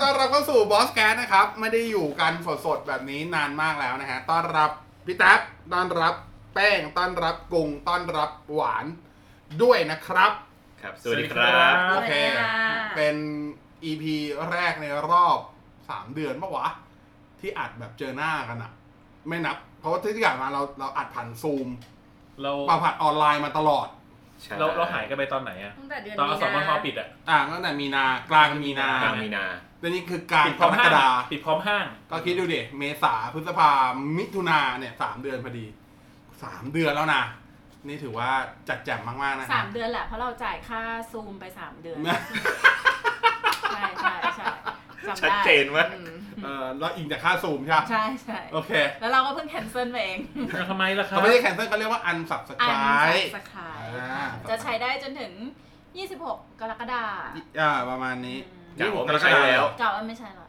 วัสดีครับต้อนรับเข้าสู่บอสแกนนะครับ ไม่ได้อยู่กันสดๆแบบนี้นานมากแล้วนะฮะ ต้อนรับพี่แท็บต้อนรับแป้ง ต้อนรับกุ้ง ต้อนรับหวานด้วยนะครับ ครับ สวัสดีครับ โอเค สวัสดีค่ะ เป็น EP แรกในรอบ 3 เดือนปะวะ ที่อัดแบบเจอหน้ากันอะไม่นับ เพราะว่าที่ผ่านมาเราเราอัดผ่านซูมเรามาผ่านออนไลน์มาตลอด ใช่เราเราหายกันไปตอนไหนอะตั้งแต่เดือนตอนอมีสมนาทปิดอะอ่าตั้งแต่มีนากลางมีนา กลางมีนา แต่นี่คือกลางปิดกพร้อมรห้ากงฎาปิดพร้อมห้างก็คิดดูดิเมษาพฤษภามิถุนาเนี่ยสามเดือนพอดีสามเดือนแล้วนะ นี่ถือว่าจัดแจ่มมาก ๆ นะสามเดือนแหละเพราะเราจ่ายค่าซูมไปสามเดือน ใช่ใช่ใช่จำได้ชัดเจนมาก อืมเออแล้วอิงจากค่าซูมใช่ปะใช่ใช่โอเคแล้วเราก็เพิ่งแคนเซิลไปเองทำไมล่ะครับ เขาไม่ใช่แคนเซิลเขาเรียกว่าอันสับสอักายสกายอ่า จะใช้ได้จนถึง 26 กรกฎาคมอ่าประมาณนี้จาก26ว่าไม่ใช่แล้วกล่าวว่าไม่ใช่หรอก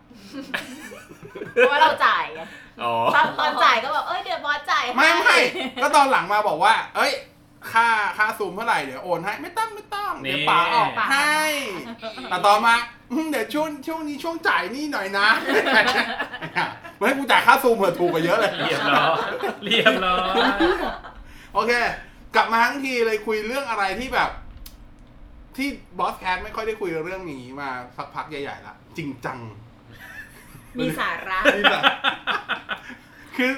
เพราะว่าเราจ่ายไงอ๋อ ตอนตอนจ่ายก็แบบเอ้ยเดี๋ยวบอสจ่ายให้ไม่ไม่ก็ตอนหลังมาบอกว่า เอ้ย ค่าค่าซูมเท่าไหร่เดี๋ยวโอนให้ไม่ต้องไม่ต้องเดี๋ยวป๋าออกให้แต่ต่อมาอืมเดี๋ยวช่วงช่วงนี้ช่วงจ่ายนี่หน่อยนะไม่ให้กูจ่ายค่าซูมเผื่อถูกกว่าเยอะเลย เรียบร้อยเรียบร้อยโอเค กลับมาทั้งทีเลยคุยเรื่องอะไรที่แบบ ที่บอสแคทไม่ค่อยได้คุยเรื่องนี้มาสักพักใหญ่ๆละจริงจัง มีสาระนี่แหละคือ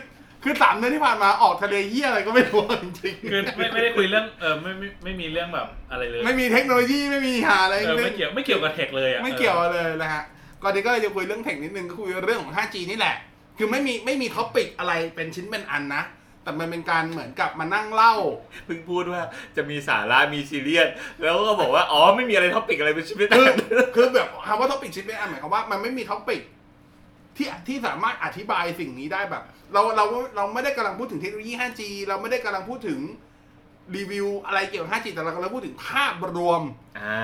คือสามเดือนที่ผ่านมาออกทะเลเยี่ยอะไรก็ไม่รู้จริงๆคือไม่ไม่ได้คุยเรื่องเออไม่ไม่ไม่มีเรื่องแบบอะไรเลย ไม่มีเทคโนโลยีไม่มีหาอะไรเออไม่เกี่ยวไม่เกี่ยวกับเทคเลยอะไม่เกี่ยวเลยนะฮะก่อนนี้ก็เลยจะคุยเรื่องเทคนิดนึงก็คุยเรื่องของ 5G นี่แหละ คือไม่มีไม่มี topic อะไรเป็นชิ้นเป็นอันนะ แต่มันเป็นการเหมือนกับมานั่งเล่า เพิ่งพูดว่าจะมีสาระมีซีเรียสแล้วก็บอกว่าอ๋อไม่มีอะไร topic อะไรเป็นชีวิตคือคือแบบคำว่า topic ชิ้นเป็นอันหมายความว่ามันไม่มี topic ที่ที่สามารถอธิบายสิ่งนี้ได้แบบ เราเราเราไม่ได้กำลังพูดถึงเทคโนโลยี 5G เราไม่ได้กำลังพูดถึงรีวิวอะไรเกี่ยวกับ 5G แต่เรากำลังพูดถึงภาพรวม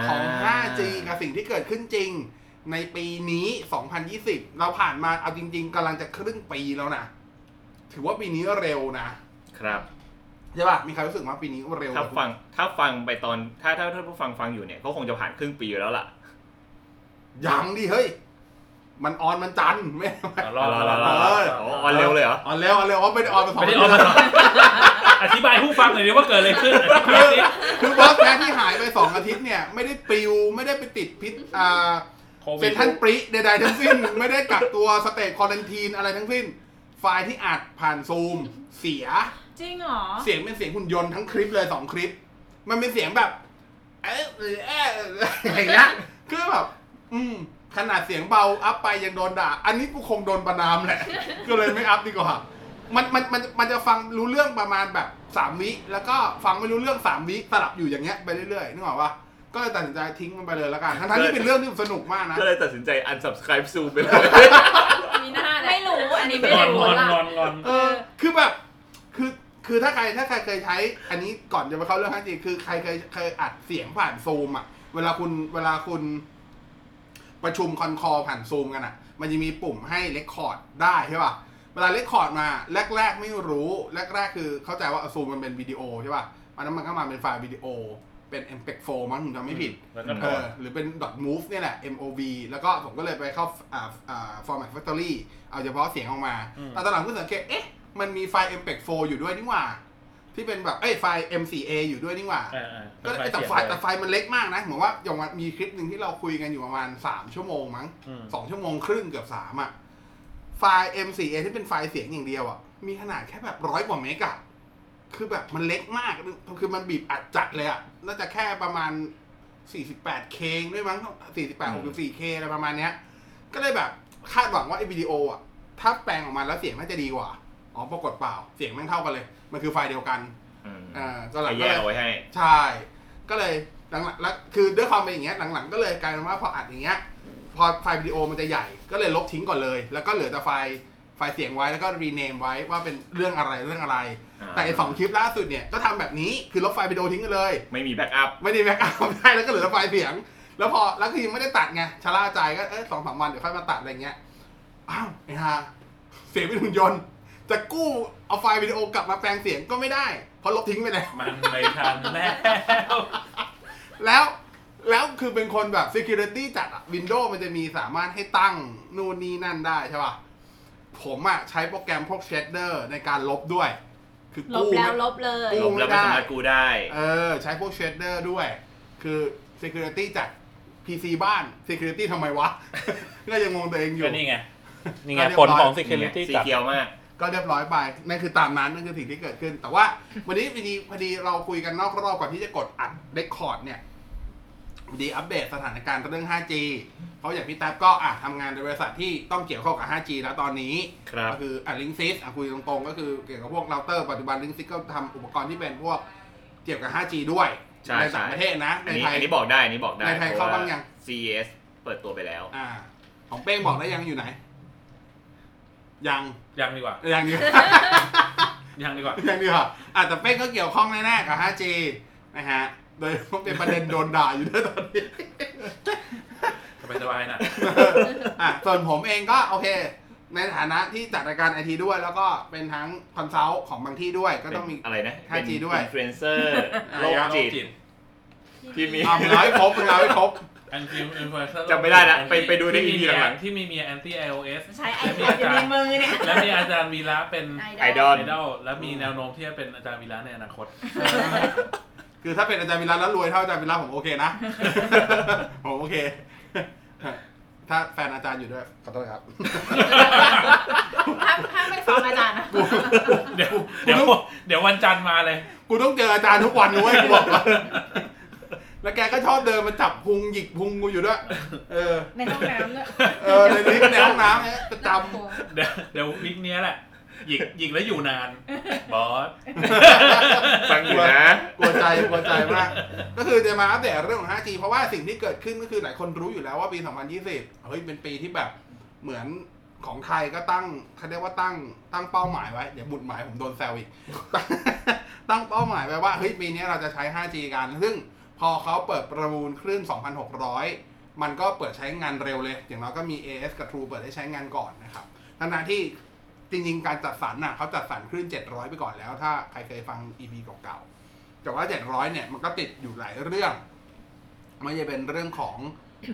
ของ 5G กับสิ่งที่เกิดขึ้นจริง ในปีนี้ 2020 เราผ่านมาเอาจริง ๆกำลังจะครึ่งปีแล้วนะ ถือว่าปีนี้เร็วนะครับใช่ป่ะมีใครรู้สึกว่าปีนี้เร็วถ้าฟัง ถ้าฟังไปตอนถ้าถ้าถ้าผู้ฟังฟังอยู่เนี่ยก็คงจะผ่านครึ่งปีแล้วล่ะยังดิเฮ้ยมันออนมันจันทร์ไม่รอรอรอรอเอออ๋อออนเร็วเลยเหรอออนเร็วออนเร็วว่าไม่ได้ออนมาสองไม่ได้เดือออนกมาอธิบายผู้ฟังหน่อยดิว่าเกิดอะไรขึ้นอธิบายสิคือบอสแคทที่หายไปสองอาทิตย์เนี่ยไม่ได้ปลิวไม่ได้ไปติดพิษอ่าโควิเซ็ดนทรันปริใดๆทั้งสิ้น ไม่ได้กักตัวสเตจควอลันทีนอะไรทั้งสิ้น ไฟล์ที่อัดผ่านซูม เสีย จริงเหรอ เสียงเป็นเสียงหุ่นยนต์ทั้งคลิปเลยสองคลิป มันเป็นเสียงแบบ เอ๊ะเอ๊ะเอ๊ะอย่างเงี้ยคือแบบ อืม ขนาดเสียงเบาอัพไปยังโดนด่า อันนี้กูคงโดนประนามแหละ ก็เลยไม่อัพดีกว่า มันมันมันมันจะฟังรู้เรื่องประมาณแบบสามวิ แล้วก็ฟังไม่รู้เรื่องสามวิสลับอยู่อย่างเงี้ยไปเรื่อยๆนึกออกปะ ก็เลยตัดสินใจทิ้งมันไปเลยแล้วกัน ทั้งๆที่เป็นเรื่องที่สนุกมากนะ ก็เลยตัดสินใจ unsubscribe ซูไปเลยมีหน้าไม่รู้ อันนี้ไม่งอนรู้งอนละงอนงอนเออ คือแบบ คือ คือถ้าใคร ถ้าใครเคยใช้ อันนี้ก่อนจะไปเข้าเรื่องฮันจีคือใครเคย เคยอัดเสียงผ่านซูมอะ เวลาคุณ เวลาคุณ ประชุมคอนคอผ่านซูมกันอะ มันจะมีปุ่มให้ record ได้ใช่ป่ะ เวลา record มา แรก ๆ ไม่รู้ แรก ๆ คือเข้าใจว่าซูมมันเป็นวิดีโอใช่ป่ะอันนั้นมันก็มาเป็นไฟล์วิดีโอ เป็น MPEG 4มั้งผมจำไม่ผิดแล้วก็เออหรือเป็น .mov เนี่ยแหละ mov แล้วก็ผมก็เลยไปเข้าอ่าอ่า format factory เอาเฉพาะเสียงออกมา อืม แต่ตอนหลังก็สังเกตเอ๊ะมันมีไฟล์ mpeg 4อยู่ด้วยนี่หว่า ที่เป็นแบบเอ้ยไฟล์ m4a อยู่ด้วยนี่หว่าเออเออก็เลยแต่ไฟล์แต่ไฟล์มันเล็กมากนะเหมือนว่าอย่างวันมีคลิปหนึ่งที่เราคุยกันอยู่ประมาณ 3 ชั่วโมงมั้ง อืม2ชั่วโมงครึ่งเกือบ3อะไฟล์ m4a ที่เป็นไฟล์เสียงอย่างเดียวอะมีขนาดแค่แบบร้อยกว่าเมกะ คือแบบมันเล็กมาก คือมันบีบอัดจัดเลยอะ น่าจะแค่ประมาณ 48K ด้วยมั้ง 48 64K อะไรประมาณเนี้ย ก็เลยแบบคาดหวังว่าไอ้วิดีโออะ ถ้าแปลงออกมาแล้วเสียงน่าจะดีกว่า อ๋อ ปรากฏเปล่า เสียงแม่งเท่ากันเลย มันคือไฟล์เดียวกันอืมอ่าก็หลังแยก็เลกยเอาไว้ให้ ใช่ ก็เลยหลังๆแล้วคือด้วยความเป็นอย่างเงี้ยหลังๆ ก็เลยกลายเป็นว่าพออัดอย่างเงี้ย พอไฟล์วิดีโอมันจะใหญ่ ก็เลยลบทิ้งก่อนเลย แล้วก็เหลือแต่ไฟล์ไฟล์เสียงไว้แล้วก็ rename ไว้ว่าเป็นเรื่องอะไรเรื่องอะไรอ่า แต่ไอ้สองคลิปล่าสุดเนี่ยก็ทำแบบนี้คือลบไฟล์วิดีโอทิ้งกันเลย ไม่มี backup ไม่ได้ backup ได้แล้วก็เหลือแต่ไฟล์เสียง แล้วพอแล้วคือยังไม่ได้ตัดไงชะล่าใจก็เออสองสามวันเดี๋ยวค่อยมาตัดอะไรเงี้ยอ้าวไอ้ห่าเสียงเป็นหุ่นยนต์จะกู้เอาไฟล์วิดีโอกลับมาแปลงเสียงก็ไม่ได้ เพราะลบทิ้งไปแล้วมันไม่ทันแล้วแล้วแล้วคือเป็นคนแบบ security จัดอะ Windows มันจะมีสามารถให้ตั้งนู่นนี่นั่นได้ใช่ป่ะผมอะใช้โปรแกรมพวก shader ในการลบด้วย คือลบกู้แล้วไม่ลบเลย กู้ ลบแล้วไม่สามารถกู้ได้ เออ ใช้พวก shader ด้วย คือ security จัด PC บ้าน security ทำไมวะ ก็ยังงงตัวเองอยู่ ก็นี่ไง นี่ไงก็เรียบผลร้อยของสี security จัด เขียวมาก ก็เรียบร้อยไป นั่นคือตามนั้น นั่นคือสิ่งที่เกิดขึ้น แต่ว่าวันนี้พอดีพอดีเราคุยกันนอกรอบก่อนที่จะกดอัดเรคคอร์ดเนี่ยพอ ดีอัปเดตสถานการณ์เรื่อง 5G เพราะอย่างพี่แท็บก็อะทำงานในบริษัทที่ต้องเกี่ยวข้องกับ 5G แล้วตอนนี้ ครับก็คืออะลิงซิสอะคุยตรงๆ ก็คือเกี่ยวกับพวกเราเตอร์ปัจจุบันลิงซิสก็ทำอุปกรณ์ที่เป็นพวกเกี่ยวกับ 5G ด้วย ใช่ในต่างประเทศนะอัในนนี้ไทย อันนี้บอกได้อันนี้บอกได้ในไทยเข้าบ้างยัง CES เปิดตัวไปแล้ว อ่า ของเป้งบอกได้ยังอยู่ไหน ยังยังดีกว่ายังอยู่ ยังดีกว่า ยังดีกว่าอะแต่เป้งก็เกี่ยวข้องแน่ๆกับ 5G นะฮะ โดยเป็นประเด็นโดนด่าอยู่ด้วยตอนนี้ สบายสบายๆนะ อะส่วนผมเองก็โอเค ในฐานะที่จัดรายการ IT ด้วย แล้วก็เป็นทั้ง consult ของบางที่ด้วยก็ต้องมี อะไรนะ 5G ด้วย อินฟลูเอนเซอร์โรคอะจิต ที่มีเอาเอาให้ครบเอาให้ครบ anti อินฟลูเอนเซอร์จำไม่ได้ละไปไปดูในที่มี EP หลังๆ ที่มีเมีย anti iOS ใช้ไอโฟนอยู่ในมือเนี่ยและมีอาจารย์วีระเป็นไอดอล ไอดอลและมีแนวโน้มที่จะเป็นอาจารย์วีระในอนาคต คือถ้าเป็นอาจารย์วิรัตแล้วรวยเท่าอาจารย์วิรัตผมโอเคนะ ผมโอเค ถ้าแฟนอาจารย์อยู่ด้วยขอโทษครับห้ามห้ามไม่ฟังอาจารย์นะเดี๋ยวเดี๋ยวเดี๋ยววันจันทร์มาเลย กูต้องเจออาจารย์ทุกวันนะเว้ยกูบอกก่อนแล้วแกก็ชอบเดินมาจับพุงหยิกพุงกูอยู่ด้วย เออ ในห้องน้ำด้วย เออในนี้ในห้องน้ำเนี่ยประจเดี๋ยวเดี๋ยววิกเนี้ยแหละ หยิกหยิกแล้วอยู่นาน บอส ฟังอยู่นะำกลัวใจกลัวใจมาก ก็คือจะมาอัปเดตเรื่องของ 5G เพราะว่าสิ่งที่เกิดขึ้นก็คือหลายคนรู้อยู่แล้วว่าปี 2020 เฮ้ยเป็นปีที่แบบเหมือนของไทยก็ตั้งเขาเรียกว่าตั้งตั้งเป้าหมายไว้ เดี๋ยวบุดหมายผมโดนแซวอีก ตั้งเป้าหมายไว้ว่าเฮ้ยปีนี้เราจะใช้ 5G กัน ซึ่งพอเขาเปิดประมูลคลื่น 2,600 มันก็เปิดใช้งานเร็วเลย อย่างน้อยก็มี AS กับ True เปิดให้ใช้งานก่อนนะครับทั้งๆที่ จริงๆ การจัดสรรน่ะเขาจัดสรรคลื่น 700 ไปก่อนแล้ว ถ้าใครเคยฟัง EP เก่าๆ แต่ว่า 700 เนี่ยมันก็ติดอยู่หลายเรื่อง ไม่ใช่เป็นเรื่องของ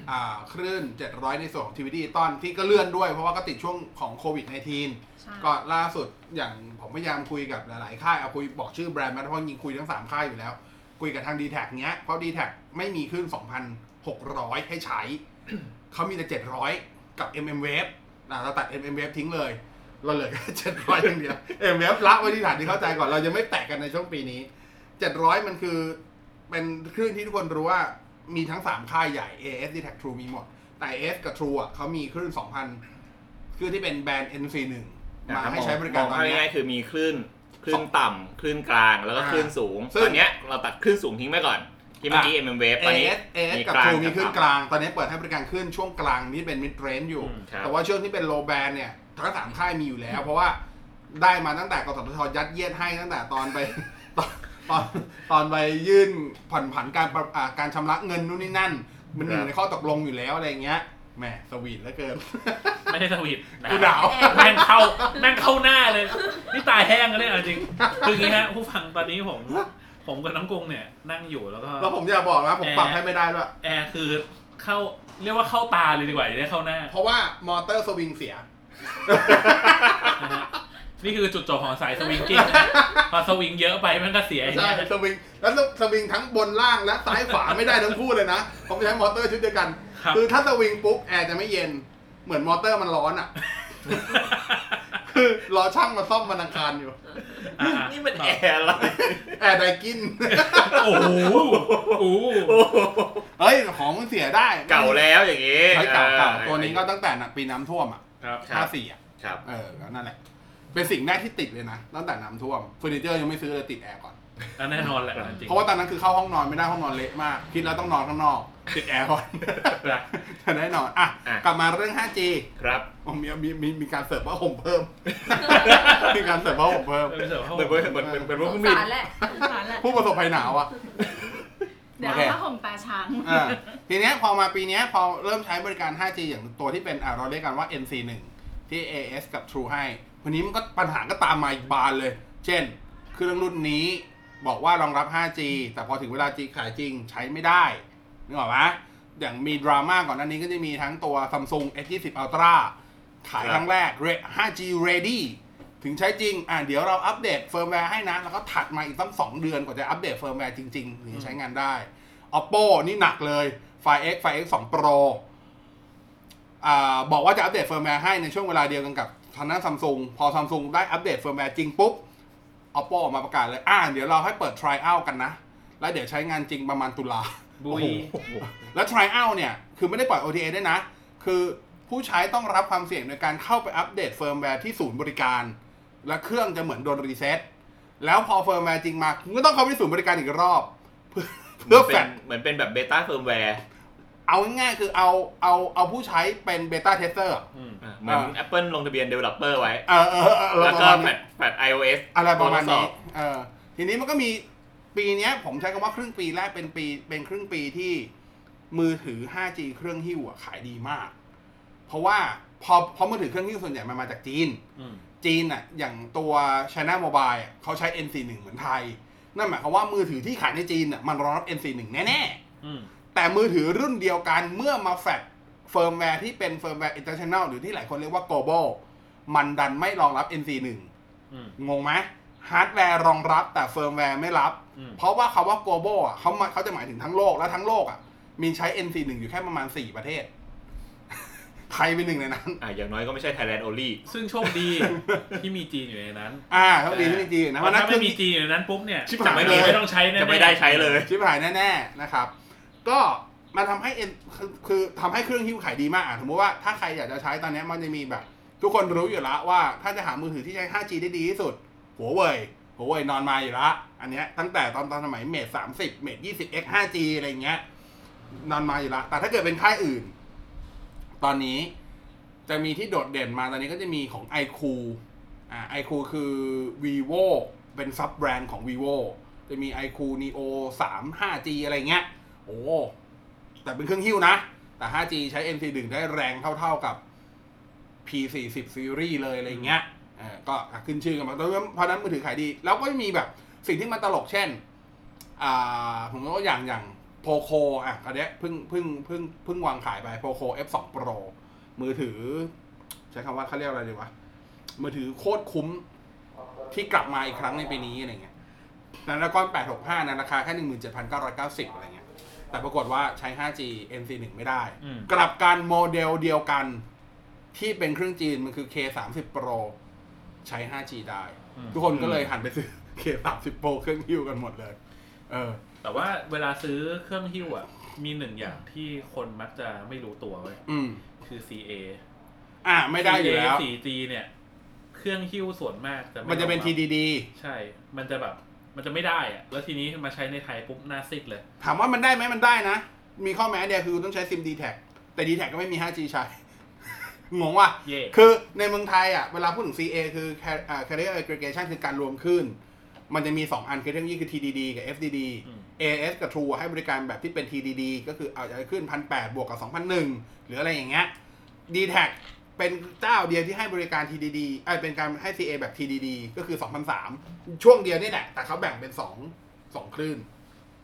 อ่าคลื่น 700 ในส่วนของทีวีดิจิตอลที่ก็เลื่อนด้วยเพราะว่าก็ติดช่วงของโควิด -19 ก็ล่าสุดอย่างผมพยายามคุยกับหลายๆ ค่ายเอาคุยบอกชื่อแบรนด์มาเพราะยิงคุยทั้ง 3 ค่ายอยู่แล้ว คุยกับทาง d t แทเนี้ยเพราะ d t แทไม่มีขึ้น2,600 ให้ใช้ เขามีแต่ 700 กับ MM Wave นะเราตัด MM Wave ทิ้งเลย เราเหลือแค่700อย่างเดียว MM Wave ละไว้ที่ฐานที่เข้าใจก่อนเรายังไม่แตะกันในช่วงปีนี้700มันคือ เป็นคลื่นที่ทุกคนรู้ว่ามีทั้ง3ค่ายใหญ่ AS d t แท True มีหมด แต่ AS กับ True อะเขามีคลื่น2,000คลื่นที่เป็นแบรนด์ NC1 มาให้ใช้บริการมตอองนเนี้ยง่ายๆคือมีคลื่นคลื่นต่ำคลื่นกลางแล้วก็อ่าคลื่นสูงซึ่งตอนเนี้ยเราตัดคลื่นสูงทิ้งไปก่อนที่เมื่อกี้ MM Wave ตอนนี้ AS AS มีกับกลาง True มีกับคลื่นต่ำกลาง ตอนนี้เปิดให้บริการคลื่นช่วงกลางที่เป็น mid range อยู่อืมครับแต่ว่าช่วงที่เป็น low band เนี่ย ทั้งสามค่ายมีอยู่แล้ว เพราะว่าได้มาตั้งแต่กสทชยัดเยียดให้ตั้งแต่ตอนไปตอนตอนตอนไปยื่นผ่อนผันการประอ่าการชำระเงินนู่นนี่นั่น มันอยู่ในข้อตกลงอยู่แล้วอะไรเงี้ยแหมสวีทเหลือเกินไม่ได้สวีทนะกูหนาว แม่งเข้าแม่งเข้าหน้าเลย นี่ตายแห้งกันเลยเอาจริงคืออย่างนี้ฮะผู้ฟังตอนนี้ผม ผมกับน้องกรุงเนี่ยนั่งอยู่แล้วก็ แล้วผมจะบอกนะผมปรับให้ไม่ได้ด้วยแอร์คือเข้าเรียกว่าเข้าตาเลยดีกว่าอย่าได้เข้าหน้า เพราะว่ามอเตอร์สวิงเสีย นะฮะนี่คือจุดจบของสาย swinging นะพอสวิงเยอะไปมันก็เสียอย่างใช่เงี้ยสวิงแล้วสวิงทั้งบนล่างและซ้ายขวาไม่ได้ทั้งคู่เลยนะผมใช้มอเตอร์ชุดเดียวกัน ครับ คือถ้าสวิงปุ๊บแอร์จะไม่เย็น เหมือนมอเตอร์มันร้อนอะ คือรอช่างมาซ่อมวันอังคารอยู่ อ่านี่มันแอร์อะไรแอร์ไดกิน โอ้โหโอ้โหเฮ้ย ของมันเสียได้เก่าแล้วอย่างงี้เฮ้ยเก่าเก่าออตัวนี้ก็ตั้งแต่ปีน้ำท่วมอะ ครับครัห้าบ สี่อะ ครับเออก็นั่นแหละ เป็นสิ่งแรกที่ติดเลยนะตั้งแต่น้ำท่วมเฟอร์นิเจอร์ยังไม่ซื้อเลยติดแอร์ก่อนแน่นอนแหละจริงเพราะว่าตอนนั้นคือเข้าห้องนอนไม่ได้ห้องนอนเละมาก คิดแล้วต้องนอนข้างนอกติดแอร์ก่อน นะ จะได้นอนอะอะ กลับมาเรื่อง 5G ครับอ๋อมีมีมีมีการเสิร์ฟผ้าห่มเพิ่ม มีการเสิร์ฟผ้าห่มเพิ่ม เออเสิร์ฟเข้าเหมือนเหมือนเหมือนเหมือนพวกสเคงรื่องบินสารแหละสงสารแหละผู้ประสบภัยหนาวอะ เดี๋ยวโอเค เอาผ้าห่มตาช้างอ่าทีเนี้ยพอมาปีเนี้ยพอเริ่มใช้บริการ 5G อย่างตัวที่เป็นอ่าเราเรียกกันว่า N41 ที่ AIS กับ True ให้วันนี้มันก็ปัญหาก็ตามมาอีกบานเลย เช่น เครื่องรุ่นนี้บอกว่ารองรับ 5G แต่พอถึงเวลาจริงขายจริงใช้ไม่ได้นึกออกไหมอย่างมีดราม่าก่อนหน้านี้ก็จะมีทั้งตัว Samsung S20 Ultra ขายครั้งแรก Re- 5G ready ถึงใช้จริง อ่าเดี๋ยวเราอัปเดตเฟิร์มแวร์ให้นะ แล้วก็ถัดมาอีกตั้งสองเดือนกว่าจะอัปเดตเฟิร์มแวร์จริงๆถึงจะใช้งานได้ Oppo นี่หนักเลย Find X Find X 2 Pro อ่าบอกว่าจะอัปเดตเฟิร์มแวร์ให้ในช่วงเวลาเดียวกันกับทางด้านซัมซุงพอซัมซุงได้อัปเดตเฟิร์มแวร์จริงปุ๊บ Oppo ออกมาประกาศเลย อ่าเดี๋ยวเราให้เปิด try out กันนะ แล้วเดี๋ยวใช้งานจริงประมาณตุลาบุยแล้ว try out เนี่ย คือไม่ได้ปล่อย OTA ด้วยนะ คือผู้ใช้ต้องรับความเสี่ยงในการเข้าไปอัปเดตเฟิร์มแวร์ที่ศูนย์บริการ และเครื่องจะเหมือนโดนรีเซ็ตแล้วพอเฟิร์มแวร์จริงมาคุณก็ต้องเข้าไปที่ศูนย์บริการอีกรอบ เพื่อเหมืเพื่ออนแฟเป็นดเหมือนเป็นแบบเบต้าเฟิร์มแวร์เอาง่ายๆคือเอาเอาเอาผู้ใช้เป็นเบต้าเทสเตอร์อืมเหมือน Apple ลงทะเบียน Developer ไว้เออเออเออเออแล้วปก็ระมาณแฟนี้ดแฟด iOS อะไรประมาณตัวทดสอนี้บเออทีนี้มันก็มีปีเนี้ยผมใช้คำว่าครึ่งปีแรกเป็นปีเป็นครึ่งปีที่มือถือ 5G เครื่องหิ้วอะขายดีมาก เพราะว่าพอพอมือถือเครื่องหิ้วส่วนใหญ่มันมาจากจีนอืม จีนอะอย่างตัว China Mobile อะเขาใช้ N41 เหมือนไทย นั่นหมายความว่ามือถือที่ขายในจีนอะมันรองรับ N41 แน่อืมๆ แต่มือถือรุ่นเดียวกันเมื่อมาแฟลตเฟิร์มแวร์ที่เป็นเฟิร์มแวร์ international หรือที่หลายคนเรียกว่า global มันดันไม่รองรับ N41 อืมงงไหมฮาร์ดแวร์รองรับแต่เฟิร์มแวร์ไม่รับ อืมเพราะว่าคำว่า global อะเขามาเขาจะหมายถึงทั้งโลกและทั้งโลกอะมีใช้ N41 อยู่แค่ประมาณ 4 ประเทศ ไทยเป็นหนึ่งในนั้น อะอย่างน้อยก็ไม่ใช่ Thailand only ซึ่งโชคดี ที่มีจีนอยู่ในนั้นอ่าเขาดีที่มีจีนนะเพเพราะราะฉะนั้นถ้าไม่มีจีนอยู่ในนั้นปุ๊บเนี่ยชิบจะหายไม่เลมียไม่ต้องใช้แน่ๆจะไม่ได้ใช้เลย ชิบหายแน่ๆนะครับ ก็มันทำให้เอ็นคือคือทำให้เครื่องหิ้วขายดีมากอะสมมติว่าถ้าใครอยากจะใช้ตอนเนี้ยมันจะมีแบบ ทุกคนรู้อยู่แล้วว่าถ้าจะหามือถือที่ใช้ 5G ได้ดีที่สุด หัวเว่ยหัวเว่ยนอนมาอยู่ละอันเนี้ยตั้งแต่ตอนตอนสมัยเมทสามสิบเมทยี่สิบ X 5G อะไรเงี้ยนอนมาอยู่ละแต่ถ้าเกิดเป็นค่ายอื่น ตอนนี้จะมีที่โดดเด่นมาตอนนี้ก็จะมีของ iQOO อ่า iQOO คือ vivo เป็นซับแบรนด์ของ vivo จะมี iQOO neo 3 5G อะไรเงี้ย โอ้แต่เป็นเครื่องหิ้วนะ แต่ 5G ใช้ NC1 ได้แรงเท่าๆกับ P40 series เลยอะไรเงี้ยก็ขึ้นชื่อกันมาเพราะนั้นพราะฉะนั้นมือถือขายดี แล้วก็มีแบบสิ่งที่มันตลกเช่น อ่า ผมยกตัวอย่างอย่าง Poco อะอันเนี้ยเพิ่งเพิ่งเพิ่งเพิ่งวางขายไป Poco F2 Pro มือถือ ใช้คำว่าเขาเรียกอะไรดีวะ มือถือโคตรคุ้มที่กลับมาอีกครั้งในปีนี้อะไรเงี้ยนาฬิกา865นะราคาแค่ 17,990 อะไรเงี้ย แต่ปรากฏว่าใช้ 5G NC1 ไม่ได้อืมกลับการโมเดลเดียวกันที่เป็นเครื่องจีนมันคือ K30 Pro ใช้ 5G ได้อืมทุกคนก็เลยหันไปซื้อ K30 Pro เครื่องฮิ้วกันหมดเลย เออ แต่ว่าเวลาซื้อเครื่องหิ้วอะ มีหนึ่งอย่างที่คนมักจะไม่รู้ตัวเว้ยอืม คือ CA อะไม่ได้อยู่แล้ว CA 4G เนี่ย เครื่องหิ้วส่วนมากจะไมันจะเป็น รองรับ TDD ใช่ มันจะแบบ มันจะไม่ได้อะแล้วทีนี้มาใช้ในไทยปุ๊บหน้าซิดเลย ถามว่ามันได้ไหมมันได้นะ มีข้อแม้เดียวคือต้องใช้ซิม d t แทแต่ d t แทก็ไม่มี 5G ใช้ งงว่ะ เย่ คือในเมืองไทยอะ เวลาพูดถึง CA คือ Car- อ่า Carrier Aggregation คือการรวมขึ้น มันจะมี 2 อันคือเทคโนโลยีคือ TDD กับ FDD อืม AS กับ True ให้บริการแบบที่เป็น TDD ก็คือเอาจะขึ้นพันแบวกกับ 2,001 หรืออะไรอย่างเงี้ย d t แทเป็นเจ้าเดียวที่ให้บริการ TDD เอ้ยเป็นการให้ CA แบบ TDD ก็คือ 2,003 ช่วงเดียวนี่แหละ แต่เขาแบ่งเป็น 2 2 คลื่น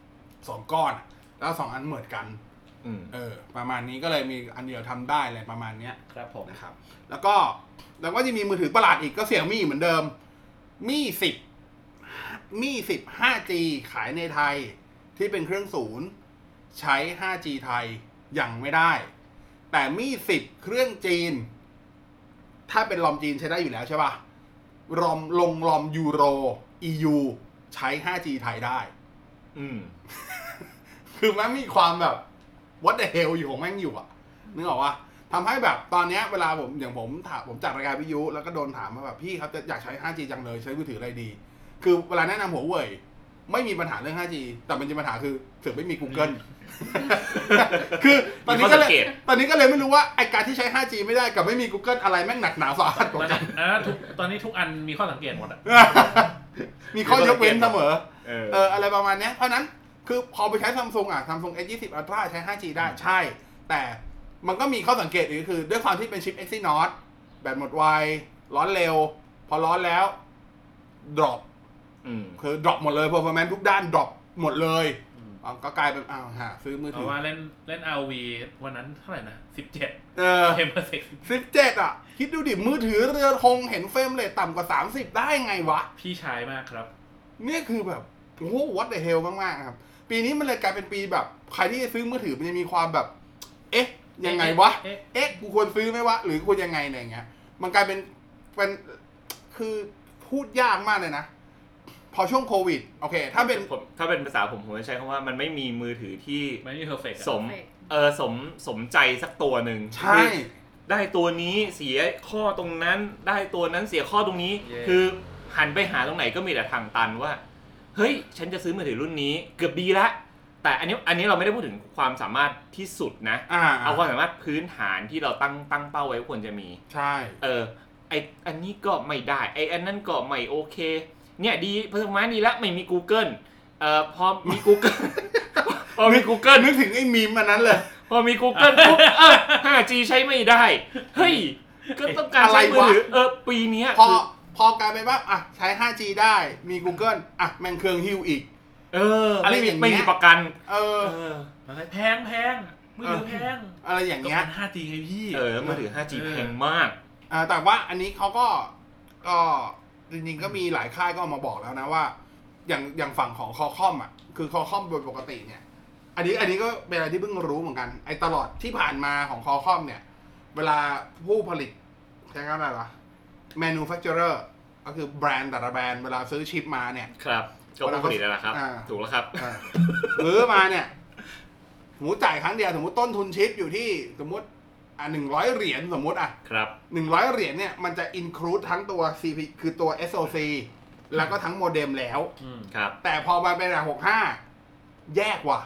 2 ก้อน แล้วสองอันเหมือนกันอืมเออ ประมาณนี้ก็เลยมีอันเดียวทำได้อะไรประมาณเนี้ยครับผมนะครับ แล้วก็แล้วก็จะมีมือถือประหลาดอีกก็เสี่ยมี่เหมือนเดิมมี่สิบ มี่สิบ 5G ขายในไทยที่เป็นเครื่องศูนย์ใช้ 5G ไทยยังไม่ได้ แต่มี่สิบเครื่องจีน ถ้าเป็นลอมจีนใช้ได้อยู่แล้วใช่ป่ะลอมลงลอมยูโร EU ใช้ 5G ไทยได้ อืม คือมันมีความแบบ what the hell อยู่ของแม่งอยู่อะนึกออกว่าทำให้แบบตอนเนี้ยเวลาผมอย่างผมถามผมจัดรายการวิทยุแล้วก็โดนถามมาแบบพี่ครับจะอยากใช้ 5G จังเลยใช้มือถืออะไรดี คือเวลาแนะนำหัวเว่ยไม่มีปัญหาเรื่อง 5G แต่มันจะปัญหาคือเสือกไม่มี Google คือตอนนี้ก็เลยมีข้อสังเกต ตอนนี้ก็เลยไม่รู้ว่าไอการที่ใช้ 5G ไม่ได้กับไม่มี Google อะไรแม่งหนักหนาสาหัสกตอว่านกันนี้อะทุกตอนนี้ทุกอันมีข้อสังเกตหมดอะมีข้อยกเว้นเสมอ เออ เอออะไรประมาณเนี้ยเพราะฉะนั้นคือพอไปใช้ซัมซุงอะ Samsung S20 Ultra ใช้ 5G ได้ใช่ แต่มันก็มีข้อสังเกตอีกก็คือ ด้วยความที่เป็นชิป Exynos แบตหมดไว ร้อนเร็ว พอร้อนแล้ว drop อืม คือ drop หมดเลย performance ทุกด้าน drop หมดเลยอืมอ๋อก็กลายเป็นอ้าวหาซื้อมือเพถือราะว่าเล่นเล่น ROV วันนั้นเท่าไหร่นะสิบเจ็ดเออ frame per secสิบเจ็ดอะ คิดดูดิมือถือเรือธงเห็น frame rate ต่ำกว่าสามสิบได้ไงวะ พี่ชายมากครับ เนี่ยคือแบบโอ้โหวัดเด h เฮลมาก ๆ ครับ ปีนี้มันเลยกลายเป็นปีแบบ ใครที่จะซื้อมือถือมันจะมีความแบบ เอ๊ะ ยังไงวะ เอ๊ะเอ๊ะกูควรซื้อไหมวะ หรือควรยังไงเนี่ยอย่างเงี้ย มันกลายเป็นเป็นคือพูดยากมากเลยนะ พอช่วงโควิดโอเค ถ้าเป็นผมถ้าเป็นภาษาผมผมจะใช้คำว่ามันไม่มีมือถือที่ไม่มี perfect สม เออสมสมใจสักตัวหนึ่งใช่คือได้ตัวนี้เสียข้อตรงนั้น ได้ตัวนั้นเสียข้อตรงนี้คือหันไปหาตรงไหนก็มีแต่ทางตันว่า เฮ้ย ฉันจะซื้อมือถือรุ่นนี้เกือบดีละ แต่อันนี้อันนี้เราไม่ได้พูดถึงความสามารถที่สุดนะ อ่าเอาความสามารถพื้นฐานที่เราตั้งตั้งเป้าไว้ว่าควรจะมี ใช่ เออไอ้อันนี้ก็ไม่ได้ ไอ้อันนั้นก็ไม่โอเค เนี่ยดี performance ดีแล้วไม่มี Google เอ่อพอมี Google พอมี Google นึกถึงไอ้มีมอันนั้นเลย พอมี Google ปุ๊บเออ 5G ใช้ไม่ได้ เฮ้ย ก็ต้องการใช้มือถือเออปีเนี้ยพอคือพอกลายเป็นว่าอะใช้ 5G ได้มี Google อะแม่งเครื่องฮิวอีก เอออะไรไม่มีอย่างเงี้ย ไม่มีประกันเออ เอออะไรแพงแพงมือถือแพงอะไรอย่างก็เงี้ย เป็น 5G ไงพี่ เออมือถือ 5G เออแพงมาก อ่าแต่ว่าอันนี้เขาก็ก็ จริงๆก็มีหลายค่ายก็ออกมาบอกแล้วนะว่า อย่างอย่างฝั่งของคอคอมอะคือคอคอมโดยปกติเนี่ย อันนี้อันนี้ก็เป็นอะไรที่เพิ่งรู้เหมือนกันไอ้ตลอดที่ผ่านมาของคอคอมเนี่ย เวลาผู้ผลิตใช้คำอะไรวะ manufacturer ก็คือแบรนด์แต่ละแบรนด์เวลาซื้อชิปมาเนี่ย ครับก็ผู้ผลิตแล้วล่ะครับอ่าถูกแล้วครับอ่าซื้อมาเนี่ยสมมติจ่ายครั้งเดียวสมมติต้นทุนชิปอยู่ที่สมมติ อะหนึ่งร้อยเหรียญสมมติอะครับ หนึ่งร้อยเหรียญเนี่ยมันจะ include ทั้งตัว CP คือตัว SOC แล้วก็ทั้งโมเด็มแล้ว อืมครับ แต่พอมาเป็นหกห้าแยกว่ะ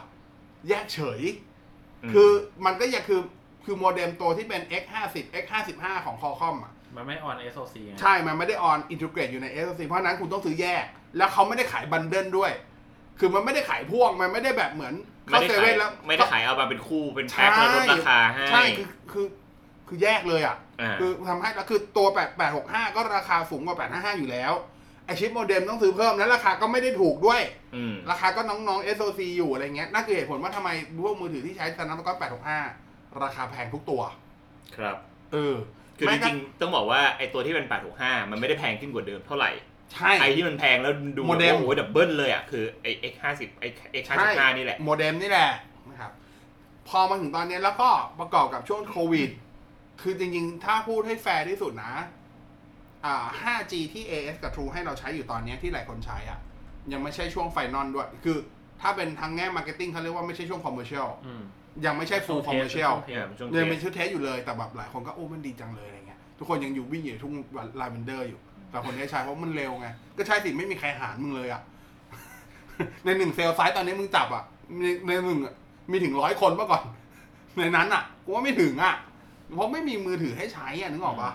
แยกเฉยอืมคือมันก็ยังคือคือโมเด็มตัวที่เป็น X 5 0 X 5 5 ของ Qualcomm อะ มันไม่ออน SOC ไงใช่ มันไม่ได้ on integrate อยู่ใน SOC เพราะฉะนั้นคุณต้องซื้อแยก แล้วเขาไม่ได้ขายบันเดิลด้วย คือมันไม่ได้ขายพ่วง มันไม่ได้แบบเหมือน ไม่เข้าได้เซขาเว่ยนแล้วไม่ได้ขายเอามาเป็นคู่เป็นแพ็คแล้วลดราคาให้ใช่คือคือคือแยกเลยอะอ่าคือทำให้แล้วคือตัว8 8 6 5 ก็ราคาสูงกว่า 855 อยู่แล้วไอชิปโมเด็มต้องซื้อเพิ่มแล้วราคาก็ไม่ได้ถูกด้วยอืมราคาก็น้องๆ SOC อยู่อะไรเงี้ยนั่นคือเหตุผลว่าทำไมพวกมือถือที่ใช้ Snapdragon 865 ราคาแพงทุกตัว ครับ เออ คือจแม้กะริงๆ ต้องบอกว่าไอตัวที่เป็น 865 มันไม่ได้แพงขึ้นกว่าเดิมเท่าไหร่ ใช่ ไอที่มันแพงแล้วดูโมเด็ม โอ้โหดับเบิลเลยอะ คือไอ X50 ไอ้ X55 นี่แหละ โมเด็มนี่แหละนะครับ พอมาถึงตอนนี้แล้วก็ประกอบกับช่วงโควิด คือจริงๆ ถ้าพูดให้แฟร์ที่สุดนะ อ่า 5G ที่ AIS กับ True ให้เราใช้อยู่ตอนนี้ที่หลายคนใช้อะ ยังไม่ใช่ช่วง final ด้วย คือถ้าเป็นทางแง่ marketing เขาเรียกว่าไม่ใช่ช่วง commercial อืมยังไม่ใช่ full commercial test ช่วงยังเทเป็นสชุด test อยู่เลยแต่แบบหลายคนก็โอ้มันดีจังเลยอะไรเงี้ยทุกคนยังอยู่วิ่งอยู่ทุ่งลาเวนเดอร์อยู่ แต่คนนี้ใช้เพราะมันเร็วไง ก็ใช่สิไม่มีใครหารมึงเลยอะ ในหนึ่งเซลล์ไซต์ตอนนี้มึงจับอะ ในในหนึ่งอะมีถึงร้อยคนเมื่อก่อน ในนั้นอะกูว่าไม่ถึงอะ เพราะไม่มีมือถือให้ใช้อะนึกออกปะ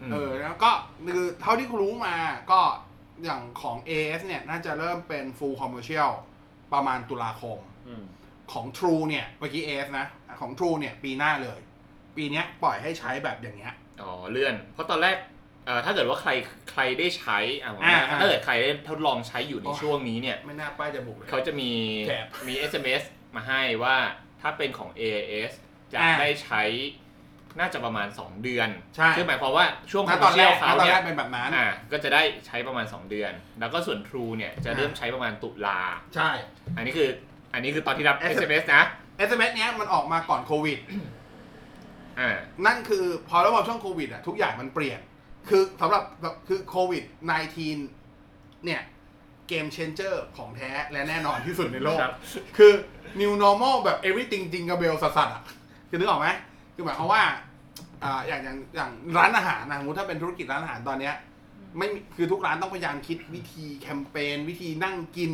อืมเออแล้วก็คือเท่าที่รู้มาก็อย่างของ AS เนี่ยน่าจะเริ่มเป็น full commercial ประมาณตุลาคมอืมของ True เนี่ยเมื่อกี้ AS นะ ของ True เนี่ยปีหน้าเลย ปีเนี้ยปล่อยให้ใช้แบบอย่างเงี้ยอ๋อเลื่อน เพราะตอนแรกเอ่อ ถ้าเกิดว่าใครใครได้ใช้อะผมว่าอ่าอ่าถ้าเกิดใครได้ทดลองใช้อยู่ในโอ้ช่วงนี้เนี่ยไม่น่าป้ายจะบุกเลยเขาจะมีแถบมี SMS มาให้ว่าถ้าเป็นของ AIS จะอ่าได้ใช้น่าจะประมาณ 2 เดือนใช่ซึ่งหมายความว่าช่วงณตอนแรก commercial ณตอนเนี่แรยกเป็นแบบนั้นอ่าก็จะได้ใช้ประมาณ 2 เดือน แล้วก็ส่วน True เนี่ยจะเริ่มใช้ประมาณตุลาใช่ อันนี้คืออันนี้คือตอนที่รับ SMS SMS นะ SMS เนี้ยมันออกมาก่อนโควิดอ่านั่นคือพอระหว่างช่วงโควิดอะทุกอย่างมันเปลี่ยน คือสำหรับคือโควิด -19 เนี่ย เกมเชนเจอร์ของแท้และแน่นอนที่สุดในโลก ครับ คือ new normal แบบ everything จริงกับเบลสัสๆอะคือนึกออกไหมคือหมายความว่าอ่าอย่างอย่างอย่างร้านอาหารนะสมมติถ้าเป็นธุรกิจร้านอาหารตอนเนี้ย ไม่มีคือทุกร้านต้องพยายามคิดวิธีแคมเปญวิธีนั่งกิน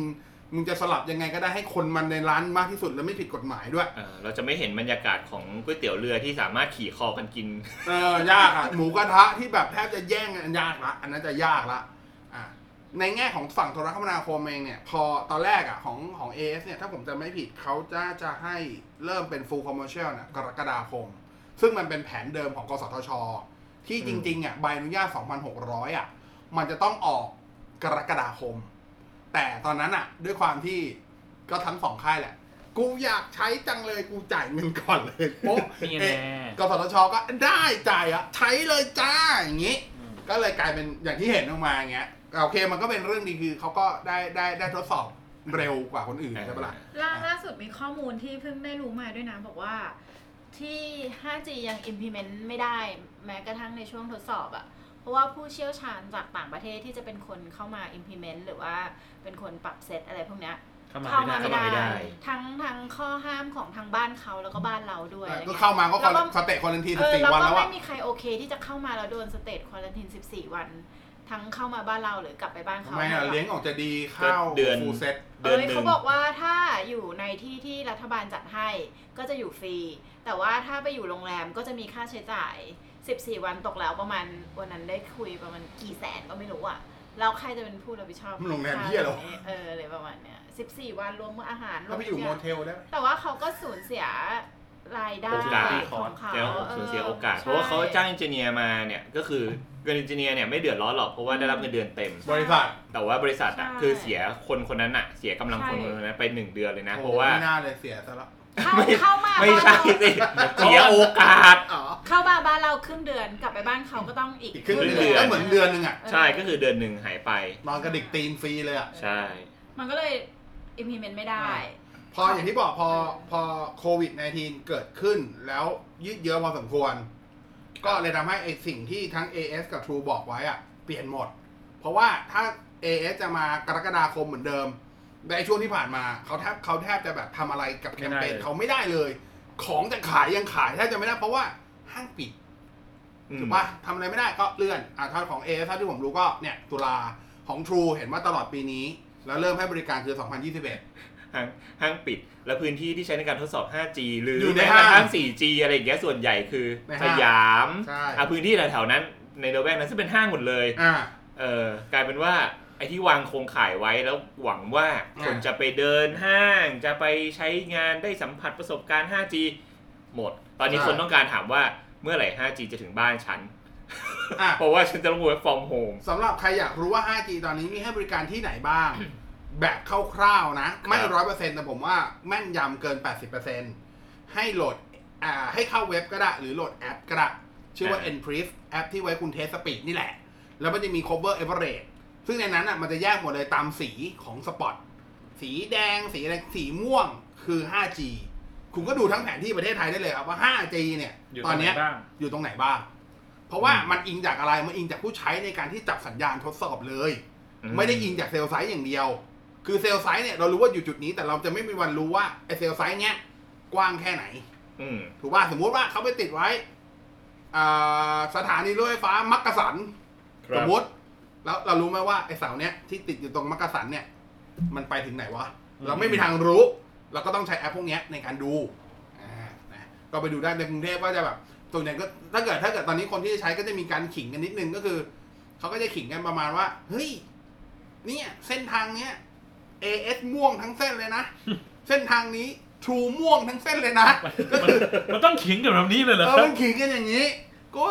มึงจะสลับยังไงก็ได้ให้คนมันในร้านมากที่สุดและไม่ผิดกฎหมายด้วย เอ่อเราจะไม่เห็นบรรยากาศของก๋วยเตี๋ยวเรือที่สามารถขี่คอกันกิน เออยากอะหมูกระทะที่แบบแทบจะแย่งกันยากละอันนั้นจะยากละอะในแง่ของฝั่งโทรคมนาคมเองเนี่ย พอตอนแรกอะของของ AS เนี่ย ถ้าผมจะไม่ผิดเขาจะจะให้เริ่มเป็น full commercial เนี่ยกรกฎาคม ซึ่งมันเป็นแผนเดิมของกสทช ที่จริงๆอะใบอนุญาต 2,600 อะ มันจะต้องออกกรกฎาคม แต่ตอนนั้นอะด้วยความที่ก็ทั้งสองค่ายแหละ กูอยากใช้จังเลยกูจ่ายเงินก่อนเลยโป๊ะมีเอ๊ะแน่กสทชก็ได้จ่ายอะใช้เลยจ้าอย่างงี้ อืม ก็เลยกลายเป็นอย่างที่เห็นออกมาอย่างเงี้ยโอเคมันก็เป็นเรื่องดีคือเขาก็ได้ได้ได้ทดสอบเร็วกว่าคนอื่นใช่ปะล่ะ ล่าล่าสุดมีข้อมูลที่เพิ่งได้รู้มาด้วยนะ บอกว่าที่ 5G ยัง implement ไม่ได้ แม้กระทั่งในช่วงทดสอบอะเพ ราะว่าผู้เชี่ยวชาญจากต่างประเทศที่จะเป็นคนเข้ามา implement หรือว่าเป็นคนปรับเซตอะไรพวกเนี้ยเข้ามาเข้าไม่มาได้ไม่เข้ามาไม่ได้ได้ ทั้งทั้งข้อห้ามของทางบ้านเขาแล้วก็บ้านเราด้วยอะไรก็เงี้ยเข้ามาก็แล้วก็สเตจควอลันทีเออ14แล้ววันก็แล้วไม่อะมีใครโอเคที่จะเข้ามาแล้วโดนสเตทควอลันทีน14วัน ทั้งเข้ามาบ้านเราหรือกลับไปบ้านทำเขาไมอะเลี้ยงออกจะดีเข้าเดือนฟูลเซ็ตเอเดือนอหนึ่งเขาบอกว่าถ้าอยู่ในที่ที่รัฐบาลจัดให้ก็จะอยู่ฟรี แต่ว่าถ้าไปอยู่โรงแรมก็จะมีค่าใช้จ่าย 14 วันตกแล้วประมาณวันนั้นได้คุยประมาณกี่แสนก็ไม่รู้อะแล้วใครจะเป็นผู้รับผิดชอบโรงแรมเหี้ยเหรอค่านี้เอออะไรประมาณเนี้ย14 วันรวมอาหารรวถ้ามไปอยู่ทุกโมอย่างเทลได้ไหม แต่ว่าเขาก็สูญเสียรายได้โอกาสของเขาแกสูญเสียโอกาสใช่เพราะว่าเขาจ้าง engineer มาเนี่ยก็คือเงิน engineer เนี่ยไม่เดือดร้อนหรอกเพราะว่าได้รับเงินเดือนเต็ม บริษัทแต่ว่าบริษัทอะใช่คือเสียคนคนนั้นอะเสียกำลังคนใช่คนนั้นไปหนึ่งเดือนเลยนะโอ้เพราะว่า ไม่น่าเลยเสียซะแล้ว เข้าไม่เข้ามาไม่ใช่บ้านเราสิเสียโอกาส อ๋อเข้ามาบ้านเราครึ่งเดือนกลับไปบ้านเขาก็ต้องอีกอีกครึ่งครึ่เดืงอนเดือนก็เหมือนเดือนหนึ่งอะใช่ก็คือเดือนหนึ่งหายไป นอนกระดิกตีนฟรีเลยอะใช่ มันก็เลย implement ไม่ได้ พออย่างที่บอกพอพอโควิด -19 เกิดขึ้นแล้วยืดเยื้อพอสมควร ก็เลยทำให้ไอสิ่งที่ทั้ง AS กับ True บอกไว้อะเปลี่ยนหมด เพราะว่าถ้า AS จะมากรกฎาคมเหมือนเดิม ในช่วงที่ผ่านมาเขาแทบเขาแทบจะแบบทำอะไรกับแคมเปญเขาไม่ได้เลย ของจะขายยังขายแทบจะไม่ได้เพราะว่าห้างปิดอืมถูกปะทำอะไรไม่ได้ก็เลื่อนอ่าถ้าของ AS เท่าที่ผมรู้ก็เนี่ย ตุลาของ True เห็นว่าตลอดปีนี้ แล้วเริ่มให้บริการคือ 2021 ห้างห้างปิด แล้วพื้นที่ที่ใช้ในการทดสอบ 5G หรืออยู่ในแม้กระทั่งห้าง 4G อะไรอย่างเงี้ยส่วนใหญ่คือในสห้างยามใช่ อะพื้นที่แถวๆนั้นในระแวกนั้นซึ่งเป็นห้างหมดเลย อ่า เออกลายเป็นว่า ไอ้ที่วางโครงข่ายไว้แล้วหวังว่าอ่าคนจะไปเดินห้างจะไปใช้งานได้สัมผัสประสบการณ์ 5G หมด ตอนนี้คนต้องการถามว่าเมื่อไหร่ 5G จะถึงบ้านฉันอะเพราะว่าฉันจะต้อง work from home สำหรับใครอยากรู้ว่า 5G ตอนนี้มีให้บริการที่ไหนบ้าง แบบคร่าวๆนะ ไม่ครับร้อยเปอร์เซ็นต์แต่ผมว่าแม่นยำเกิน 80%ให้โหลดอ่าให้เข้าเว็บก็ได้ หรือโหลดแอปก็ได้ ชื่อว่า n p e r f แอปที่ไว้คุณ test speed นี่แหละ แล้วมันจะมี coverage ซึ่งในนั้นอะมันจะแยกหมดเลยตามสีของ spot สีแดงสีอะไรสีม่วงคือ 5G คุณก็ดูทั้งแผนที่ประเทศไทยได้เลยครับว่า 5G เนี่ย อยู่ตตออนนเนี้นี้ยบ้าง อยู่ตรงไหนบ้าง เพราะว่าอืมมันอิงจากอะไร มันอิงจากผู้ใช้ในการที่จับสัญญาณทดสอบเลยอืไม่ได้อิงจาก cell site อย่างเดียว คือ cell site เนี่ยเรารู้ว่าอยู่จุดนี้ แต่เราจะไม่มีวันรู้ว่าไอ้ cell site เนี้ยกว้างแค่ไหน อืม ถูกป่ะสมมุติว่าเขาไปติดไว้อ่าสถานีรถไฟฟ้ามักกะสัน ครับ สมมติ แล้วเรารู้ไหมว่าไอเสาเนี้ยที่ติดอยู่ตรงมักกะสันเนี่ย มันไปถึงไหนวะอืมเราไม่มีทางรู้ เราก็ต้องใช้แอปพวกเนี้ยในการดูอ่านะก็ไปดูได้ในกรุงเทพก็จะแบบส่วนใหญ่ก็ถ้าเกิดถ้าเกิดตอนนี้คนที่ใช้ก็จะมีการขิงกันนิดนึงก็คือเขาก็จะขิงกันประมาณว่า เฮ้ย เนี่ย เส้นทางเนี้ย AS ม่วงทั้งเส้นเลยนะ เส้นทางนี้ True ม่วงทั้งเส้นเลยนะ มันมันต้องขิงกับแบบนี้เลยเหรอเออมันขิงกันอย่างนี้ ก็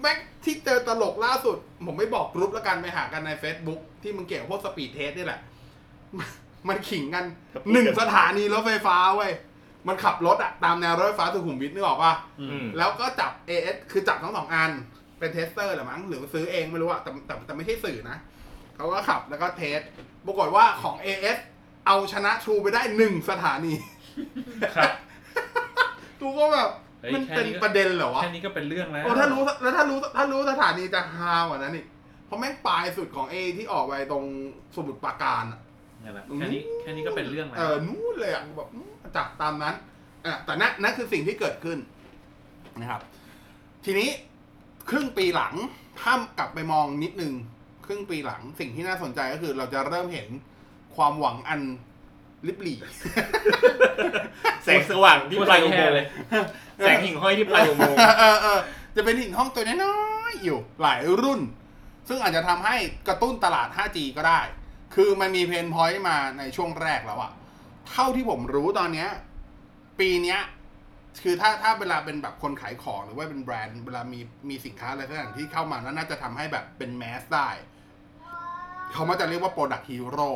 แบบ ที่เจอตลกล่าสุด ผมไม่บอกกรุ๊ปแล้วกันไปหากันใน Facebook ที่มึงเกี่ยวกับพวก speed test นี่แหละ มันขิงกันหนึ่งสถานีรถไฟฟ้าเว้ยมันขับรถอะตามแนวรถไฟฟ้าสุขุมวิทนึกออกปะอืมอืมแล้วก็จับ AS คือจับทั้งสองอัน เป็น tester หรือมั้งหรือซื้อเองไม่รู้อะแต่แต่แต่ไม่ใช่สื่อนะเขาก็ขับแล้วก็เทสปรากฏว่าของ AS เอาชนะ True ไปได้หนึ่งสถานี ครับ กูก็แบบเฮ้ยมันแค่เป็นนี้ก็ประเด็นเหรอวะ แค่นี้ก็เป็นเรื่องแล้วโอ้ถ้ารู้แล้วถ้ารู้ถ้ารู้สถานีจะฮากว่านั้นอีกเพราะแม่งปลายสุดของ A ที่ออกไปตรงสมุทรปราการอะ นั่นแหละแค่นี้แค่นี้ก็เป็นเรื่องแล้ว เออนู่นเลยอะแบบอืมจับตามนั้นอะแต่นั่นนั่นคือสิ่งที่เกิดขึ้นนะครับ ทีนี้ครึ่งปีหลังถ้ากลับไปมองนิดนึง ครึ่งปีหลังสิ่งที่น่าสนใจก็คือเราจะเริ่มเห็นความหวังอัน ลิบหลี่ แสงสว่างที่พูดปลายอุโมแค่งค์เลย แสงหิ่งห้อยที่ปลายอุโมงค์เออเออจะเป็นหิ่งห้องตัวน้อยๆอยู่หลายรุ่น ซึ่งอาจจะทำให้กระตุ้นตลาด 5G ก็ได้ คือมันมีเพนพอยต์มาในช่วงแรกแล้วอะเท่าที่ผมรู้ตอนเนี้ย ปีเนี้ย คือถ้าถ้าเวลาเป็นแบบคนขายของหรือว่าเป็นแบรนด์เวลามีมีสินค้าอะไรสักอย่างที่เข้ามาแล้วน่าจะทำให้แบบเป็น mass ได้ เขามักจะเรียกว่า Product Hero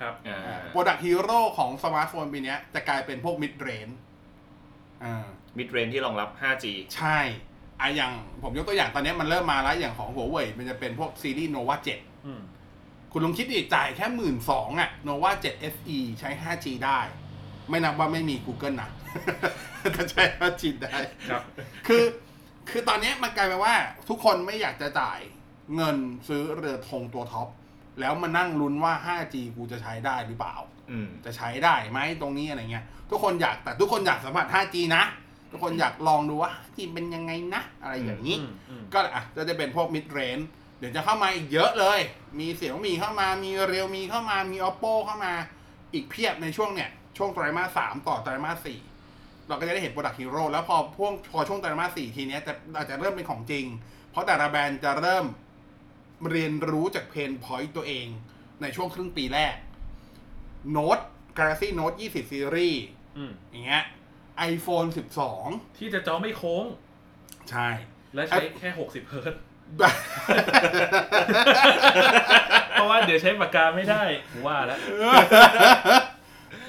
ครับอ่าโปรดักต์ฮีโร่ของสมาร์ทโฟนปีเนี้ยจะกลายเป็นพวก mid-range อ่า mid-range ที่รองรับ 5G ใช่อะอย่างผมยกตัวอย่างตอนนี้มันเริ่มมาแล้วอย่างของหัวเว่ยมันจะเป็นพวกซีรีส์ nova 7อืมคุณลองคิดดิจ่ายแค่หมื่นสองอะ nova 7 SE ใช้ 5G ได้ ไม่นับว่าไม่มี Google นะแต่ใช้ 5G ได้ครับ คือคือตอนนี้มันกลายเป็นว่าทุกคนไม่อยากจะจ่ายเงินซื้อเรือธงตัวท็อป แล้วมานั่งลุ้นว่า 5G กูจะใช้ได้หรือเปล่า อืม จะใช้ได้ไหมตรงนี้อะไรเงี้ย ทุกคนอยากแต่ทุกคนอยากสัมผัส 5G นะ ทุกคนอยากลองดูว่า 5G เป็นยังไงนะ อะไรอย่างนี้อืมอืมก็อะก็จะเป็นพวก mid range เดี๋ยวจะเข้ามาอีกเยอะเลย มีเสี่ยวมีเข้ามา มีเรียวมีเข้ามา มี oppo เข้ามา อีกเพียบในช่วงเนี่ย ช่วงไตรมาสสามต่อไตรมาสสี่ เราก็จะได้เห็น product hero แล้วพอพวกพอช่วงไตรมาสสี่ทีเนี้ยจะอาจจะเริ่มเป็นของจริง เพราะแต่ละแบรนด์จะเริ่ม เรียนรู้จากเพนพอยต์ตัวเองในช่วงครึ่งปีแรก Note Galaxy Note 20 Series อืมอย่างเงี้ย iPhone ที่จะจอไม่โค้ง12ใช่ และใช้แค่หกสิบเฮิร์ตซ์เพราะว่าเดี๋ยวใช้ปากกาไม่ได้ผมว่าแล้ว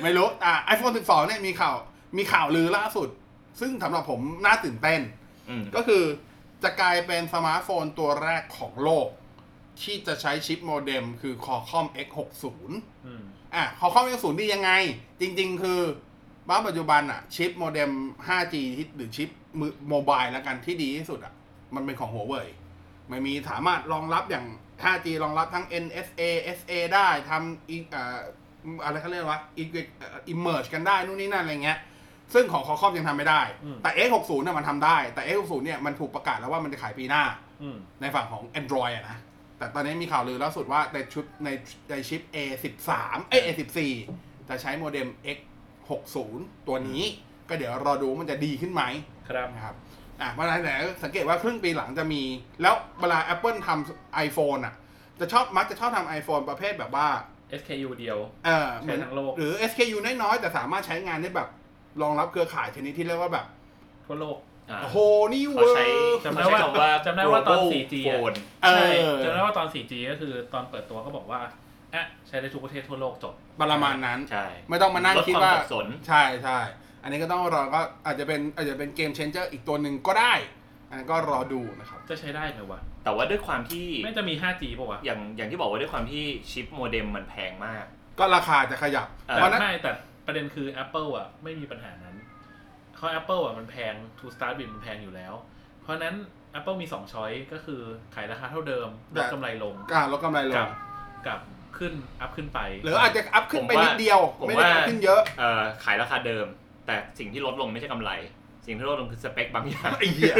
ไม่รู้ อะ iPhone 12 เนี่ยมีข่าว มีข่าวลือล่าสุด ซึ่งสำหรับผมน่าตื่นเต้นอืมก็คือจะกลายเป็นสมาร์ทโฟนตัวแรกของโลก ที่จะใช้ชิปโมเด็มคือ Qualcomm X60 อืมอะ Qualcomm X60 ดียังไง จริง ๆ คือบ้าปัจจุบันอะชิปโมเด็ม 5G ที่หรือชิปมือโมบายแล้วกันที่ดีที่สุดอะมันเป็นของหัวเว่ยมันมีสามารถรองรับอย่าง 5G รองรับทั้ง NSA SA ได้ทำอีกอ่าอะไรเขาเรียกว่าอีกอิมเมอร์กันได้นู่นนี่นั่นอะไรเงี้ย ซึ่งของ Qualcomm ยังทำไม่ได้อืมแต่ X60 เนี่ยมันทำได้ แต่ X60 เนี่ยมันถูกประกาศแล้วว่ามันจะขายปีหน้าอืมในฝั่งของ Android อะนะ แต่ตอนนี้มีข่าวลือล่าสุดว่าในชุดในในชิป A13 เอ้ย A14 จะใช้โมเด็ม X60 ตัวนี้ ก็เดี๋ยวรอดูว่ามันจะดีขึ้นไหมครับนะครับอะเมื่อไหร่แต่สังเกตว่าครึ่งปีหลังจะมี แล้วเวลา Apple ทำ iPhone อะ จะชอบมักจะชอบทำ iPhone ประเภทแบบว่า SKU เดียวเออเหมือนใช้ทั้งโลกหรือ SKU น้อยๆ แต่สามารถใช้งานได้แบบรองรับเครือข่ายชนิดที่เรียกว่าแบบทั่วโลกอ่า โอ้โหนี่เวเขาอใช้ร์จำได้เขาใช้ว่าคำว่าจำได้ว่าตอน global4G อะ phone เอใช่อจำได้ว่าตอน 4G ก็คือตอนเปิดตัวก็บอกว่าอะใช้ได้ทุกประเทศทั่วโลกจบ ประมาณนั้น ใช่ไม่ต้องมานั่งลดคิดความว่าสับสน ใช่ใช่ อันนี้ก็ต้องรอก็อาจจะเป็นอาจจะเป็น game changer อีกตัวหนึ่งก็ได้ อันนั้นก็รอดูนะครับ จะใช้ได้ไหมวะแต่ว่าด้วยความที่ ไม่จะมี 5G ป่าวะอย่างอย่างที่บอกว่าด้วยความที่ชิปโมเด็มมันแพงมาก ก็ราคาจะขยับเออเพราะนั้น ไม่แต่ประเด็นคือ Apple อะไม่มีปัญหานั้น เพราะ Apple อะมันแพง to start with มันแพงอยู่แล้ว เพราะฉะนั้น Apple มี2 choice ก็คือขายราคาเท่าเดิมลดกำไรลงอ่าลดกำไรลกังบกับขึ้นอัพขึ้นไป หรืออาจจะอัพขึ้นไปผมว่านิดเดียว ผมไม่ได้ว่าอัพขึ้นเยอะ เอ่อขายราคาเดิม แต่สิ่งที่ลดลงไม่ใช่กำไร สิ่งที่ลดลงคือสเปคบางอย่างไอ้เหี้ย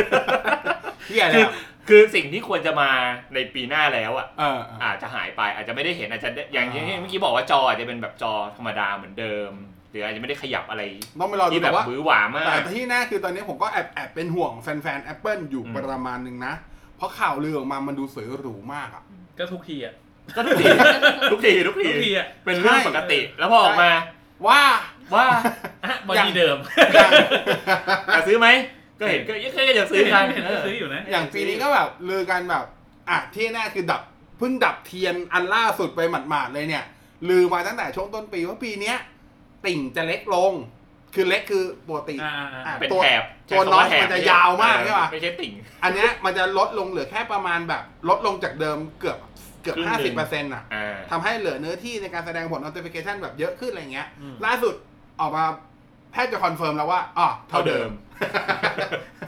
เหี้ยคืแล้อวคือสิ่งที่ควรจะมาในปีหน้าแล้วอะเออเออ อาจจะหายไปอาจจะไม่ได้เห็นอาจจะได้อย่างที่อ่าเมื่อกี้บอกว่าจออาจจะเป็นแบบจอธรรมดาเหมือนเดิม หรืออาจจะไม่ได้ขยับอะไรต้องไปรอดูที่แบแต่บว่าบื้อหวามาก แต่ที่แน่คือตอนนี้ผมก็แอบแอบเป็นห่วงแฟนๆ Apple อยู่อืม ประมาณหนึ่งนะ เพราะข่าวลือออกมามันดูสวยหรูมากอะ ก็ทุกทีอะก็ทุกทีทุกทีทุกทีทุกทีอะเป็นเรื่องใช่ปกติ แล้วพอออกมาว่า ว่าอะบออย่าง ดี้เดิมอย่างอยากซื้อไหมก็เห็นก็ก็อยากซื้อกันเห็นเออ ซื้ออยู่นะ อย่างปีนี้ก็แบบลือกันแบบอะที่แน่คือดับเพิ่งดับเทียนอันล่าสุดไปหมาดๆเลยเนี่ยลือมาตั้งแต่ช่วงต้นปีว่าปีเนี้ย ติ่งจะเล็กลง คือเล็กคือปกติ อ่าอ่าอ่าอะเป็นตัวแถบตัวใช้คำน้อยแถบมันจะยาวมากใช่ปะ ไม่ใช่ติ่ง อันเนี้ยมันจะลดลงเหลือแค่ประมาณแบบ ลดลงจากเดิมเกือบเกือบครึ่งหนึ่ง ห้าสิบเปอร์เซ็นต์อะอ่า ทำให้เหลือเนื้อที่ในการแสดงผล notification แบบเยอะขึ้นอะไรเงี้ย อืม ล่าสุดออกมาแพทย์จะ confirm แล้วว่าอ๋อเท่าเดิม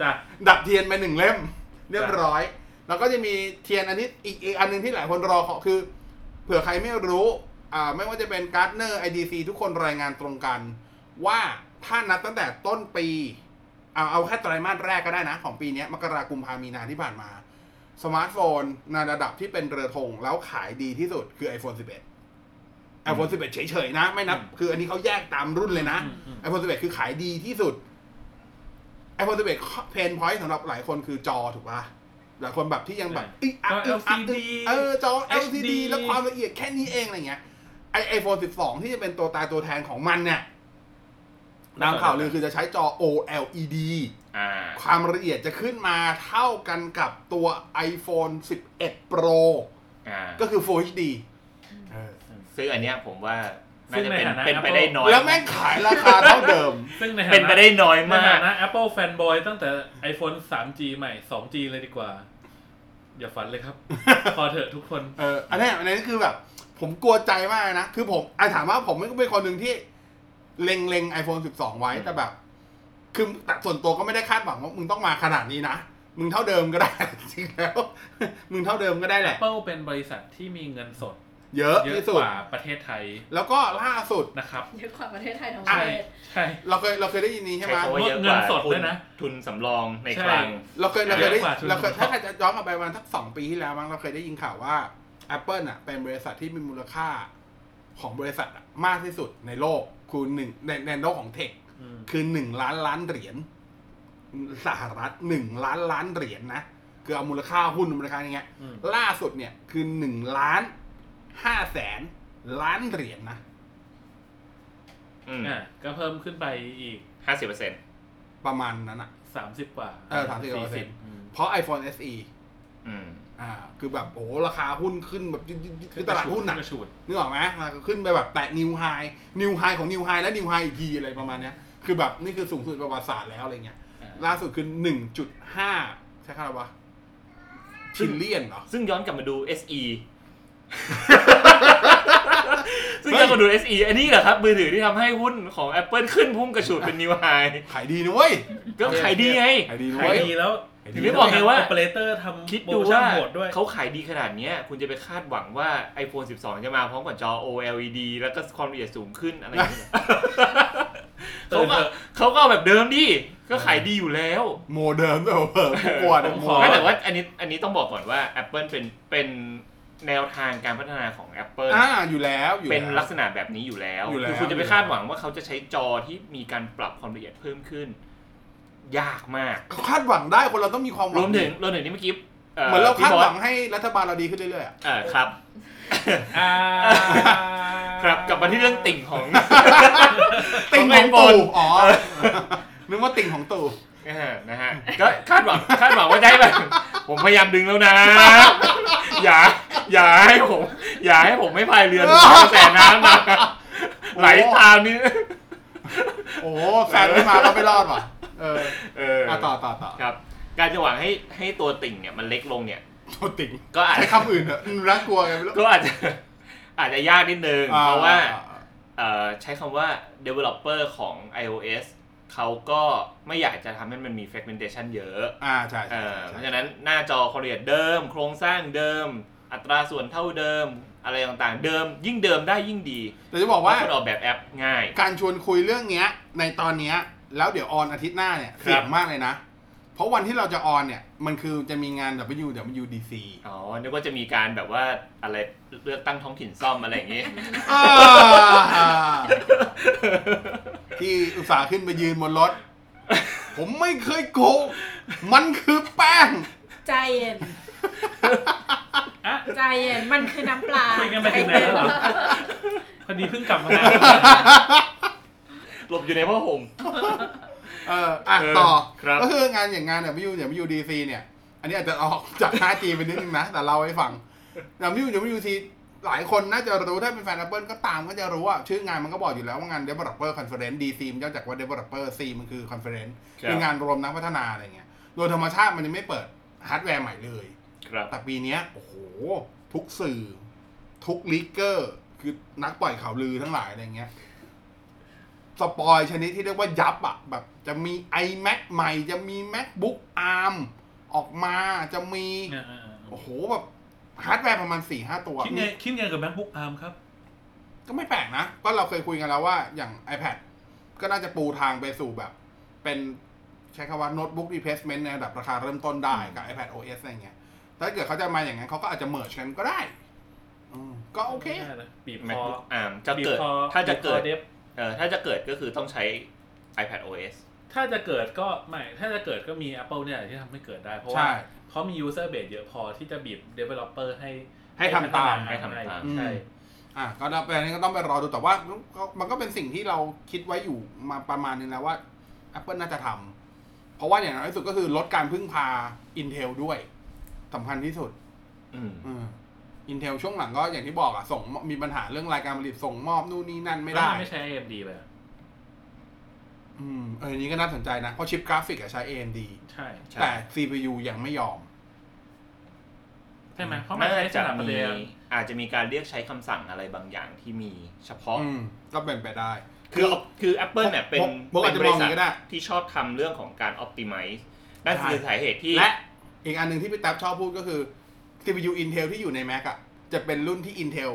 จ้ะ ดับเทียนไปหนึ่งเล่ม เรียบร้อย แล้วก็จะมีเทียนอันที่อีกอีกอันหนึ่งที่หลายคนรอขอคือ เผื่อใครไม่รู้อ่า ไม่ว่าจะเป็น Gartner IDC ทุกคนรายงานตรงกัน ว่าถ้านับตั้งแต่ต้นปีเอาเอาแค่ไตรมาสแรกก็ได้นะ ของปีเนี้ยมกราคมกุมภามีนาที่ผ่านมา สมาร์ทโฟนในระดับที่เป็นเรือธงแล้วขายดีที่สุดคือ iPhone 11 iPhone 11 เฉยๆนะ ไม่นับ คืออันนี้เขาแยกตามรุ่นเลยนะอืมอืม iPhone 11 คือขายดีที่สุด iPhone 11เพนพอยต์สำหรับหลายคนคือจอถูกปะหลายคนแบบที่ยังแบบอึ๊กอักจออึ๊กอัก LCD เออจอ HD LCD แล้วความละเอียดแค่นี้เองอะไรเงี้ย ไอไอโฟน12ที่จะเป็นตัวตายตัวแทนของมันเนี่ยตามข่าวลือคือจะใช้จอ OLED อ่าความละเอียดจะขึ้นมาเท่ากันกับตัว iPhone 11 Pro อ่าก็คือ Full HD เออซึ่งอันเนี้ยผมว่าน่าซึ่งจะในเป็นฐานะเป็นไป Apple ได้น้อย แล้วแม่งขายราคาเท่าเดิม ซึ่งในฐานะเป็นไปได้น้อยในมาฐากนะ Apple Fanboy ตั้งแต่ iPhone 3G ใหม่ 2G เลยดีกว่า อย่าฝันเลยครับ พอเถอะทุกคน เอออันนี้อันนี้คือแบบ ผมกลัวใจมากนะ คือผมไอถามว่าผมไม่เป็นคนหนึ่งที่เล็งเล็งไอโฟน12 ไว้แต่แบบ คือแต่ส่วนตัวก็ไม่ได้คาดหวังว่ามึงต้องมาขนาดนี้นะ มึงเท่าเดิมก็ได้ จริงแล้ว มึงเท่าเดิมก็ได้แหละ Apple เป็นบริษัทที่มีเงินสด เยอะเยอะที่สุกด ว่าประเทศไทยแล้วก็ล่าสุด นะครับ เยอะกว่าประเทศไทยทั้งปใช่ระเทศ ใช่ เราเคยเราเคยได้ยินนี้ใช่ใช้ไหม คำว่าเยอะกเงิว่านสดทุด้วยนะ ทุนสำรองในใช่คลัง เราเคยเราเคยได้เยอะกว่าทุนเราเคยสำรองถ้าใครจะย้อนกลับไปประมาณสักสองปีที่แล้วมั้งเราเคยได้ยินข่าวว่า Apple อะเป็นบริษัทที่มีมูลค่าของบริษัทอะมากที่สุดในโลกคือหนึ่งในในโลกของเทคอืมคือหนึ่งล้านล้านเหรียญสหรัฐหนึ่งล้านล้านเหรียญนะคือเอามูลค่าหุ้นมูลค่าอย่างเงี้ยอืมล่าสุดเนี่ยคือหนึ่งล้านห้าแสนล้านเหรียญนะอืมอะก็เพิ่มขึ้นไปอีกห้าสิบเปอร์เซ็นต์ประมาณนั้นอะ30กว่าเออ30กว่าเปอร์เซ็นต์อืมเพราะ iPhone SE อืม อ่าคือแบบโอ้โหราคาหุ้นขึ้นแบบคือตลาดหุ้นอะกระฉูดนึกออกไหมอ่าขึ้นไปแบบแตะ new high new high ของ new high และ new high อีกทีอะไรประมาณเนี้ยคือแบบนี่คือสูงสุดประวัติศาสตร์แล้วอะไรเงี้ยอ่าล่าสุดคือหนึ่งจุดห้าใช่คำว่า trillion เหรอ ซึ่งย้อนกลับมาดู SE ซึ่งเฮ้ยย้อนกลับมาดู SE อันนี้เหรอครับ มือถือที่ทำให้หุ้นของ Apple ขึ้นพุ่งกระฉูดเป็นนิวไฮขายดีนะเว้ยก็ขายดีไงขายดีนะขายเว้ยดีแล้วถึงได้บอกไงว่า โอเปอเรเตอร์ทำคิดโปรดูโมชั่นว่าโหดด้วย เขาขายดีขนาดเนี้ย คุณจะไปคาดหวังว่า iPhone 12 จะมาพร้อมกับจอ OLED แล้วก็ความละเอียดสูงขึ้นอะไรอย่างเงี้ยตื่เขานก็เถอะเขาก็เอาแบบเดิมดิ ก็ขายดีอยู่แล้ว โมเดิมด้วยเผลอๆกลัวนะผมโมขอไม่แต่ว่าอันนี้อันนี้ต้องบอกก่อนว่า Apple เป็นเป็นแนวทางการพัฒนาของ Apple อ่าอยู่แล้วอยู่เป็นแล้วลักษณะแบบนี้อยู่แล้วอยู่แล้วคือคุณจะไปคาดหวังว่าเขาจะใช้จอที่มีการปรับความละเอียดเพิ่มขึ้น ยากมากเขาคาดหวังได้คนเราต้องมีความหรวัวมถึงรวมถึงที่เมื่อกี้เหมือนเราคาดพี่บหสวังให้รัฐบาลเราดีขึ้นเรื่อยๆอะเออครับอ่าครับกลับมาที่เรื่องติ่งของติ่งของตู่อ๋อนึกว่าติ่งของตู่เออนะฮะก็คาดหวังคาดหวังว่าจะให้แบบผมพยายามดึงแล้วนะ อย่า อย่าให้ผม อย่าให้ผมไม่พายเรือนกระแสน้ำนะไหลตามนี่ โอ้แฟนไม่มาก็ไม่รอดว่ะ เออเอออะต่อต่อต่อครับ การจะหวังให้ให้ตัวติ่งเนี่ยมันเล็กลงเนี่ยตัวติ่งก็อาจใช้คำอื่นเถอะน่ากลัวไงไม่รู้ ก็อาจจะอาจจะยากนิดนึงเพราะว่าอ่เอ่อใช้คำว่า developer ของ iOS เขาก็ไม่อยากจะทำให้มันมี fragmentation เยอะ อ่าใช่เอใช่อเพใช่ราะฉะนั้นหน้าจอความละเอียดเดิม โครงสร้างเดิม อัตราส่วนเท่าเดิม อะไรต่างๆ เดิมยิ่งเดิมได้ยิ่งดีแต่จะบอกเพว่าราะคนออกแบบแอปง่าย การชวนคุยเรื่องเนี้ย ในตอนเนี้ยแล้วเดี๋ยวออนอาทิตย์หน้าเนี่ยเสี่ยงมากเลยนะ เพราะวันที่เราจะออนเนี่ยมันคือจะมีงาน WWDC อ๋อนึกว่าจะมีการแบบว่าอะไรเลือกตั้งท้องถิ่นซ่อมอะไรอย่างงี้อ่าที่อุตส่าห์ขึ้นไปยืนบนรถ ผมไม่เคยโกงมันคือแป้ง ใจเย็น อะใจเย็นมันคือน้ำปลาคุยกันไปถึงไหนแล้วเหรอพอดีเพิ่งกลับมา หลบอยู่ในผ้าห่ม เอออะเออต่อ ครับ ก็คืองานอย่างงาน W WDC เนี่ย อันนี้อาจจะออกจาก 5G ไปนิดนึงนะ แต่เราให้ฟัง W WWDC หลายคนน่าจะรู้ถ้าเป็นแฟน Apple ก็ตามก็จะรู้ว่า ชื่องานมันก็บอกอยู่แล้วว่างาน Developer Conference DC มันย่อจากว่า Developer C มันคือ Conference ครับ คืองานรวมนักพัฒนาอะไรเงี้ย โดยธรรมชาติมันจะไม่เปิดฮาร์ดแวร์ใหม่เลย ครับ แต่ปีเนี้ยโอ้โห ทุกสื่อ ทุก leaker คือนักปล่อยข่าวลือทั้งหลายอะไรเงี้ย spoil ชนิดที่เรียกว่ายับอะแบบจะมี iMac ใหม่ จะมี MacBook ARM ออกมาจะมี โอ้โหแบบฮาร์ดแวร์ประมาณสี่ห้าตัว คิดไงคิดไงกับ MacBook ARM ครับ ก็ไม่แปลกนะ ก็เราเคยคุยกันแล้วว่าอย่าง iPad ก็น่าจะปูทางไปสู่แบบ เป็นใช้คำว่าโน้ตบุ๊ก replacement ในระดับราคาเริ่มต้นได้กับ iPad OS อะไรเงี้ย ถ้าเกิดเขาจะมาอย่างนั้นเขาก็อาจจะ merge กันก็ได้อืมก็โอเค ไม่ได้นะบีบคอ MacBook ARM จะบีบเกิดคอถ้าจะเกิด บีบคอ Dev เออถ้าจะเกิดก็คือต้องใช้ iPad OS ถ้าจะเกิดก็ไม่ถ้าจะเกิดก็มี Apple เนี่ยที่ทำให้เกิดได้ เพราะว่าใช่เขามี user base เยอะพอที่จะบีบ developer ให้ให้ทำตาม ให้ทำตาม ใช่อะก็นับไปนี้ก็ต้องไปรอดูแต่ว่าก็มันก็เป็นสิ่งที่เราคิดไว้อยู่มาประมาณนึงแล้วว่า Apple น่าจะทำเพราะว่าอย่างน้อยที่สุดก็คือลดการพึ่งพา Intel ด้วย สำคัญที่สุด อืมอืม Intel ช่วงหลังก็อย่างที่บอกอะส่งมีปัญหาเรื่องรายการผลิตส่งมอบนู่นนี่นั่นไม่ได้แล้วนไม่ใช้ AMD เลยอะอืมเอออนนี้ก็น่าสนใจนะ เพราะชิปกราฟิกอะใช้ AMD ใช่ใช่แต่ CPU ยังไม่ยอม ใช่ไหมเพราะมันน่าใช้สจะนับมีเรียนอาจจะมีการเรียกใช้คำสั่งอะไรบางอย่างที่มีเฉพาะอืมก็เป็นไปได้ คือคือ Apple เนี่ยเป็นผมผมอาจจะเป็นมองอย่างนี้ก็ได้ที่ชอบทำเรื่องของการ optimize นั่นคือใช่สาเหตุที่และ อีกอันหนึ่งที่พี่แท็บชอบพูดก็คือ CPU Intel ที่อยู่ใน Mac อะจะเป็นรุ่นที่ Intel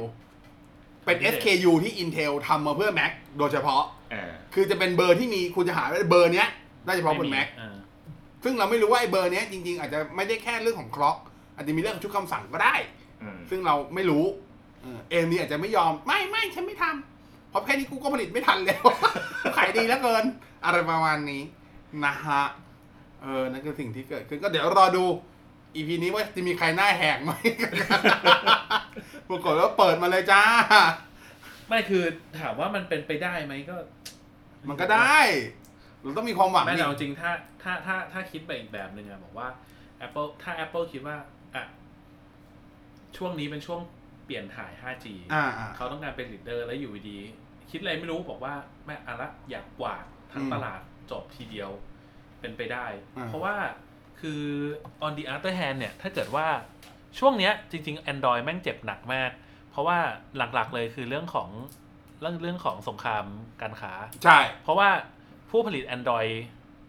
เป็น SKU ที่ Intel ทำมาเพื่อ Mac โดยเฉพาะอ่าคือจะเป็นเบอร์ที่มีคุณจะหาได้เบอร์เนี้ยได้เฉพาะบน Mac อ่าซึ่งเราไม่รู้ว่าไอ้เบอร์เนี้ยจริงๆ อาจจะไม่ได้แค่เรื่องของคล็อกอาจจะมีเรื่องของชุดคำสั่งก็ได้อืมซึ่งเราไม่รู้เอ็มนี่อาจจะไม่ยอมไม่ไม่ฉันไม่ทำเพราะแค่นี้กูก็ผลิตไม่ทันแล้วขายดีแล้วเกิน อะไรประมาณนี้นะฮะเออ นั่นคือสิ่งที่เกิดขึ้นก็เดี๋ยวรอดูอีพีนี้ว่าจะมีใครหน้าแหกไหม ปรากฏว่าเปิดมาเลยจ้า ไม่คือถามว่ามันเป็นไปได้ไหมก็ มันก็ได้ เราต้องมีความหวังไม่นี่แต่เอาจริงถ้าถ้าถ้าถ้าคิดไปอีกแบบหนึ่งอะบอกว่า Apple ถ้า Apple คิดว่าอะช่วงนี้เป็นช่วงเปลี่ยนถ่าย 5G อ่าอ่า เขาต้องการเป็น leader แล้วอยู่ดีๆคิดอะไรไม่รู้บอกว่าแม่งเอาละอยากกวาดทั้งอืม ตลาดจบทีเดียว เป็นไปได้ อ่า เพราะว่าคือ on the other hand เนี่ย ถ้าเกิดว่าช่วงเนี้ยจริง ๆ Android แม่งเจ็บหนักมาก เพราะว่าหลักๆเลยคือเรื่องของเรื่องเรื่องของสงครามการค้า ใช่เพราะว่าผู้ผลิต Android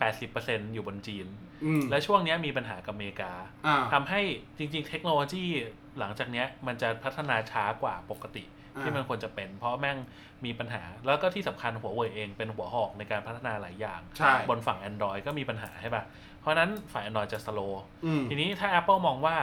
80%อยู่บนจีน อืมและช่วงเนี้ยมีปัญหากับอเมริกา อ่าทำให้จริงๆ เทคโนโลยีหลังจากเนี้ยมันจะพัฒนาช้ากว่าปกติอ่า ที่มันควรจะเป็น เพราะแม่งมีปัญหา แล้วก็ที่สำคัญหัวเว่ยเองเป็นหัวหอกในการพัฒนาหลายอย่างใช่บนฝั่ง Android ก็มีปัญหาใช่ปะเพราะฉะนั้นฝ่าย Android จะ slow อืมทีนี้ถ้า Apple มองว่า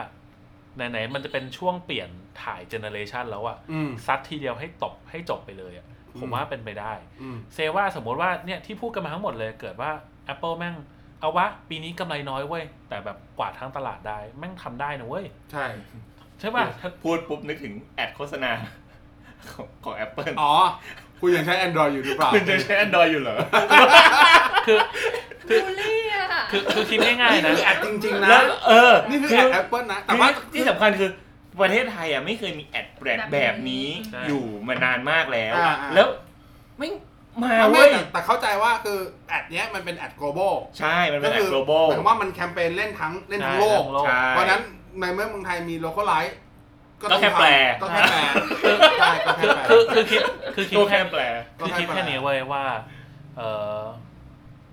ไหนๆมันจะเป็นช่วงเปลี่ยนถ่ายเจเนอเรชันแล้วอะอืมซัดทีเดียวให้ตบให้จบไปเลยอะผมอืมว่าเป็นไปได้อืม say ว่าสมมติว่าเนี่ยที่พูดกันมาทั้งหมดเลยเกิดว่า Apple แม่งเอาวะ ปีนี้กำไรน้อยเว้ย แต่แบบกวาดทั้งตลาดได้ แม่งทำได้นะเว้ย ใช่ ใช่ป่ะถ้าพูดปุ๊บนึกถึงแอดโฆษณา ของของ Apple อ๋อ คุณยังใช้ Android อยู่หรือเปล่า คุณจะใช้ Android อยู่เหรอ คือบูลลี่อะคือคือคิดง่ายๆนะนี่คือแอดจริง ๆ นะ แล้วเออนี่คือคืแออด Apple นะ แต่คือว่าที่สำคัญคือประเทศไทยอะไม่เคยมีแอดแบรนด์แบบนี้ใช่ อยู่มานานมากแล้ว อ่าอ่า แล้วไม่มาไม่เว้ย แต่แต่เข้าใจว่าคือแอดเนี้ยมันเป็นแอด global ใช่มันเป็นแอก็ดคื global หมายความว่ามันแคมเปญเล่นทั้งเล่นทั้งโลก ใช่ เพราะฉะนั้นในเมื่อเมืองไทยมี local i ก็ก็แค่แปล ก็แค่แปลใช่ก็แค่แปล คือคือคิดคือคิดตัวแค่แค่แปล คือคิดแค่นี้เว้ยว่าเออ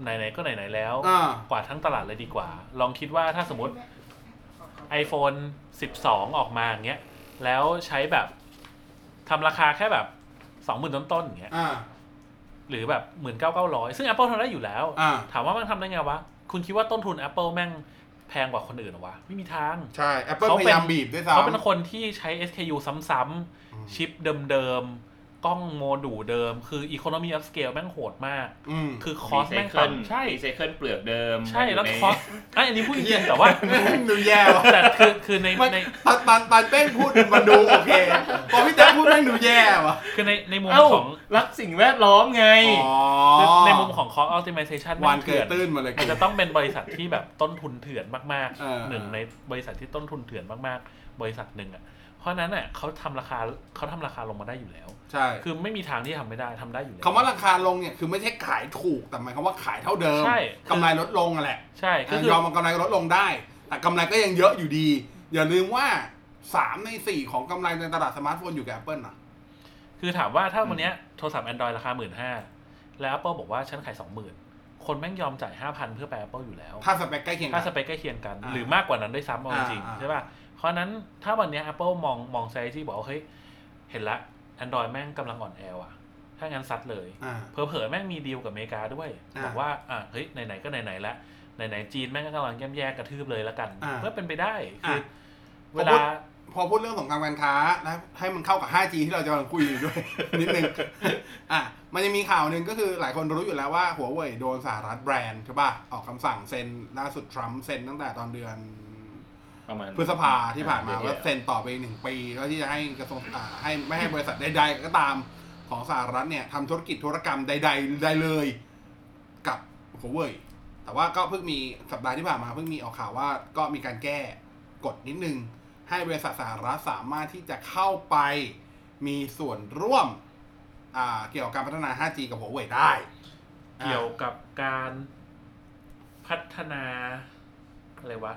ไหนๆก็ไหนๆแล้ว อ่า กวาดทั้งตลาดเลยดีกว่า ลองคิดว่าถ้าสมมติ iPhone 12 ออกมาอย่างเงี้ยแล้วใช้แบบทำราคาแค่แบบสองหมื่นต้นๆอย่างเงี้ยอ่า หรือแบบหมื่นเก้าเก้าร้อยซึ่ง Apple ทำได้อยู่แล้ว อ่า ถามว่ามันทำได้ไงวะ คุณคิดว่าต้นทุน Apple แม่ง แพงกว่าคนอื่นเหรอวะ ไม่มีทาง ใช่ Apple เขาพเป็น ยายามบีบด้วยซ้ำ เขาเป็นคนที่ใช้ SKU ซ้ำอืมๆชิปเดิมๆ กล้องโมดูลเดิม คือ Economy of Scale แม่งโหดมาก อืม คือ cost แม่งรีไซเคิลต่ำใช่ รีไซเคิลเปลือกเดิมใช่แล้วอยู่ใน costไอยอันนี้พูดจริงๆแต่ว่า ดูแย่ว่ะแต่คือคือในมันในตอนตอนตอนเป้งพูดมันดูโอเค พอพี่แจ๊คพูดแม่งดูแย่ว่ะคือในในมุมเอ้าของรักสิ่งแวดล้อมไงอ๋อคือในมุมของ cost optimization วานแม่งเกิเถื่ดอน ตื้นมาเลยอาจจะต้องเป็นบริษัทที่แบบต้นทุนเถื่อนมากเออ ๆหนึ่งในบริษัทที่ต้นทุนเถื่อนมากๆ บริษัทหนึ่งอะเพราะฉะนั้นอะเขาทำราคาเขาทำราคาลงมาได้อยู่แล้ว ใช่คือไม่มีทางที่ทำไม่ได้ทำได้อยู่แล้ว คำว่าราคาลงเนี่ยคือไม่ใช่ขายถูกแต่หมายความว่าขายเท่าเดิมใช่ กำไรลดลงอะแหละใช่ก็คือยอมมันกำไรลดลงได้ แต่กำไรก็ยังเยอะอยู่ดี อย่าลืมว่าสามในสี่ของกำไรในตลาดสมาร์ทโฟนอยู่กับ Apple นะ คือถามว่าถ้าวันเนี้ยโทรศัพท์ Android ราคาหมื่นห้าแล้ว Apple บอกว่าฉันขายสองหมื่นคนแม่งยอมจ่ายห้าพันเพื่อไป Apple อยู่แล้ว ถ้าสเปคใกล้เคียงกัน ถ้าสเปคใกล้เคียงกัน อ่าหรือมากกว่านั้นด้วยซ้ำเอาจริงอ่าๆใช่ป่ะเพราะฉะนั้นถ้าวันเนี้ย Apple มองมองไซที่บอกว่าเฮ้ยเห็นละ Android แม่งกำลังอ่อนแอว่ะ ถ้างั้นซัดเลย อ่าเผลอๆแม่งมีดีลกับอเมริกาด้วย อ่าบอกว่า อะเฮ้ย ไหน ๆ ก็ไหนๆแล้วไหน ๆ จีนแม่งก็กำลังแย่มแย่กระทืบเลยแล้วกัน อ่าก็เป็นไปได้ คืออะเวลา พอพูดเรื่องสงครามการค้านะให้มันเข้ากับ 5G ที่เราจะกำลังคุยอยู่ด้วย นิดนึงอะมันยังมีข่าวหนึ่งก็คือหลายคนรู้อยู่แล้วว่าหัวเว่ยโดนสหรัฐแบรนด์ใช่ป่ะ ออกคำสั่งเซ็นล่าสุดทรัมป์เซ็นตั้งแต่ตอนเดือน ประมาณพฤษภาที่ผ่านมาเดือว่าที่แล้วเซ็นต่อไปอีกหนึ่งปีแล้วที่จะให้กระทรวงอ่าให้ไม่ให้บริษัทใดๆก็ตามของสหรัฐเนี่ยทำธุรกิจธุรกรรมใด ๆ ได้เลยกับหัวเว่ยแต่ว่าก็เพิ่งมีสัปดาห์ที่ผ่านมาเพิ่งมีออกข่าวว่าก็มีการแก้กฎนิดนึง ให้บริษัทสหรัฐสามารถที่จะเข้าไปมีส่วนร่วมอ่าเกี่ยวกับการพัฒนา 5G กับหัวเว่ยได้ เกี่ยวกับการพัฒนาอะไรวะ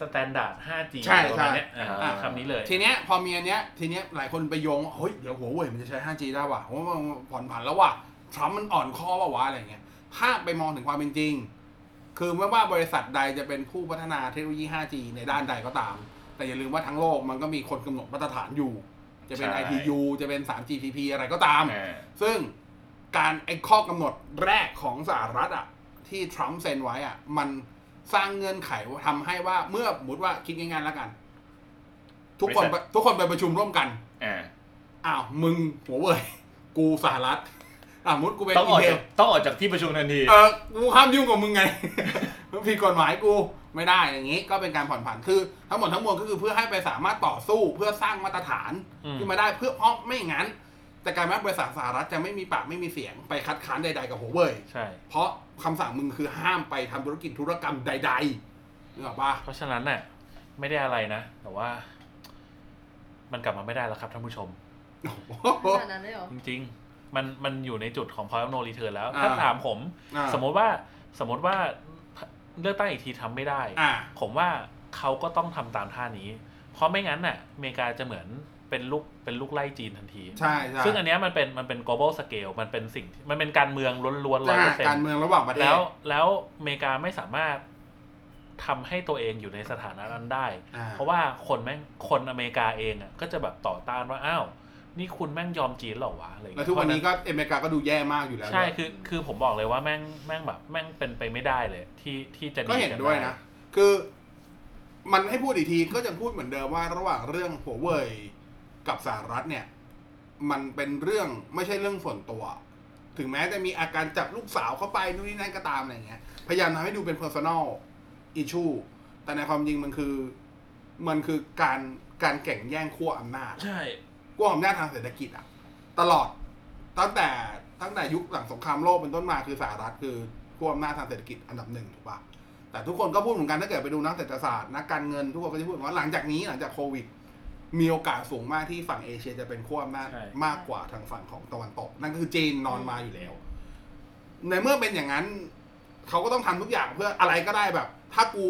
standard 5G ใช่ประมาณเนี้ยใช่อ่า คำนี้เลย ทีเนี้ยพอมีอันเนี้ยทีเนี้ยหลายคนไปโยงว่าเฮ้ยเดี๋ยวหัวเว่ยมันจะใช้ 5G ได้ว่ะเพราะว่ามันผ่อนผันแล้วว่ะทรัมป์มันอ่อนข้อว่าวะอะไรเงี้ยถ้าไปมองถึงความเป็นจริง คือไม่ว่าบริษัทใดจะเป็นผู้พัฒนาเทคโนโลยี 5G ในด้านใดก็ตาม แต่อย่าลืมว่าทั้งโลกมันก็มีคนกำหนดมาตรฐานอยู่ จะเป็น ใช่ ITU จะเป็น 3GPP อะไรก็ตาม อ่า ซึ่งการไอ้ข้อกำหนดแรกของสหรัฐอะที่ทรัมป์เซ็นไว้อะมัน สร้างเงื่อนไขว่าทำให้ว่าเมื่อสมมติว่าคิดง่ายๆแล้วกัน ทุกคนบริษัททุกคนไปประชุมร่วมกันอ่าอ้าวมึงหัวเว่ยกูสหรัฐอ่ามุดกูเป็นต้องออกเทจากต้องออกจากที่ประชุมทันทีเออกูห้ามยุ่งกับมึงไงมันผิดกฎหมายกูไม่ได้อย่างนี้ ก็เป็นการผ่อนผันคือทั้งหมดทั้งมวลก็คือเพื่อให้ไปสามารถต่อสู้เพื่อสร้างมาตรฐานอืมขึ้นมาได้เพื่อเพราะไม่งั้น แต่การว่าบริษัทสหรัฐจะไม่มีปากไม่มีเสียงไปคัดค้านใดๆกับหัวเว่ยใช่เพราะ คำสั่งมึงคือห้ามไปทำธุรกิจธุรกรรมใดๆนึกออกปะเพราะฉะนั้นน่ะ ไม่ได้อะไรนะ แต่ว่า มันกลับมาไม่ได้แล้วครับท่านผู้ชมโอ้โหขนาดนั้นเลยเหรอ จริงๆ มันมันอยู่ในจุดของ point of no return แล้วอ่าถ้าถามผม อ่าสมมติว่าสมมติว่าเลือกตั้งอีกทีทำไม่ได้ อ่า ผมว่าเขาก็ต้องทำตามท่านี้ เพราะไม่งั้นน่ะอเมริกาจะเหมือน เป็นลูกเป็นลูกไล่จีนทันที ใช่ใช่ซึ่งอันเนี้ยมันเป็นมันเป็น global scale มันเป็นสิ่งที่มันเป็นการเมืองล้วนๆร้อยอ่าเปอร์เซ็นการต์เมืองระหว่างประเทศ แล้วแล้วอเมริกาไม่สามารถทำให้ตัวเองอยู่ในสถานะนั้นได้ อ่า เพราะว่าคนแม่งคนอเมริกาเองอะก็จะแบบต่อต้านว่าอ้าวนี่คุณแม่งยอมจีนเหรอวะอะไรอย่างแล้วเงี้ยทุกวันนี้ก็อเมริกาก็ดูแย่มากอยู่แล้วใช่คือคือผมบอกเลยว่าแม่งแม่งแบบแม่งเป็นไปไม่ได้เลย ที่ที่จะก็เห็นด้วยนะ คือ มันให้พูดอีกทีก็จะพูดเหมือนเดิมว่าระหว่างเรื่องหัวเว่ย กับสหรัฐเนี่ย มันเป็นเรื่องไม่ใช่เรื่องส่วนตัว ถึงแม้จะมีอาการจับลูกสาวเข้าไปนู่นนี่นั่นก็ตามอะไรเงี้ย พยายามทำให้ดูเป็น personal issue แต่ในความจริงมันคือ มันคือการการแข่งแย่งขั้วอำนาจใช่ขั้วอำนาจทางเศรษฐกิจอะตลอดตั้งแต่ตั้งแต่ยุคหลังสงครามโลกเป็นต้นมาคือสหรัฐคือขั้วอำนาจทางเศรษฐกิจอันดับหนึ่งถูกปะแต่ทุกคนก็พูดเหมือนกันถ้าเกิดไปดูนักเศรษฐศาสตร์นักการเงินทุกคนก็จะพูดว่าหลังจากนี้หลังจากโควิด มีโอกาสสูงมากที่ฝั่งเอเชียจะเป็นขั้วอำนาจใช่ มากกว่าทางฝั่งของตะวันตก นั่นก็คือจีนนอนมาอยู่แล้ว ในเมื่อเป็นอย่างนั้น เขาก็ต้องทำทุกอย่างเพื่ออะไรก็ได้แบบ ถ้ากู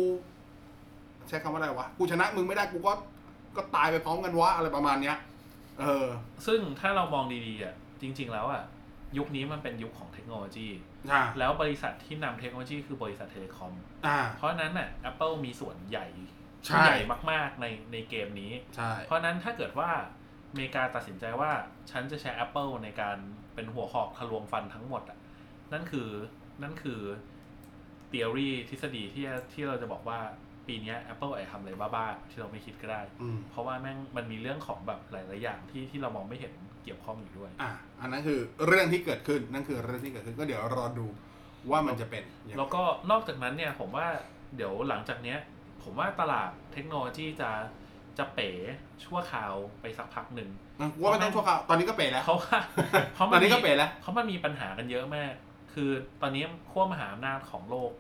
ใช้คำว่าอะไรวะ กูชนะมึงไม่ได้กูก็ก็ตายไปพร้อมกันวะอะไรประมาณเนี้ย เออ ซึ่งถ้าเรามองดีๆอะจริง ๆ แล้วอะยุคนี้มันเป็นยุคของเทคโนโลยี อ่า แล้วบริษัทที่นำเทคโนโลยีคือบริษัทเทเลคอม อ่า เพราะฉะนั้นน่ะ Apple มีส่วนใหญ่ใช่ ที่ใหญ่มากๆในในเกมนี้ใช่เพราะฉะนั้นถ้าเกิดว่าอเมริกาตัดสินใจว่าฉันจะใช้ Apple ในการเป็นหัวหอกทะลวงฟันทั้งหมดอะนั่นคือนั่นคือ theory ทฤษฎีที่ที่เราจะบอกว่าปีเนี้ย Apple อาจจะทำอะไรบ้าๆที่เราไม่คิดก็ได้อืมเพราะว่าแม่งมันมีเรื่องของแบบหลาย ๆ อย่างที่ที่เรามองไม่เห็นเกี่ยวข้องอยู่ด้วย อะอันนั้นคือเรื่องที่เกิดขึ้นนั่นคือเรื่องที่เกิดขึ้นก็เดี๋ยวรอดูว่ามันจะเป็นยังไงแล้วก็นอกจากนั้นเนี่ยผมว่าเดี๋ยวหลังจากเนี้ย ผมว่าตลาดเทคโนโลยีจะจะเป๋ชั่วคราวไปสักพักหนึ่งนะว่าไม่ต้องชั่วคราวตอนนี้ก็เป๋แล้วเพราะว่าเพราะตมัอนนนี้มีก็เป๋แล้วเพราะมันมีปัญหากันเยอะมาก คือตอนนี้ขั้วมหาอำนาจของโลก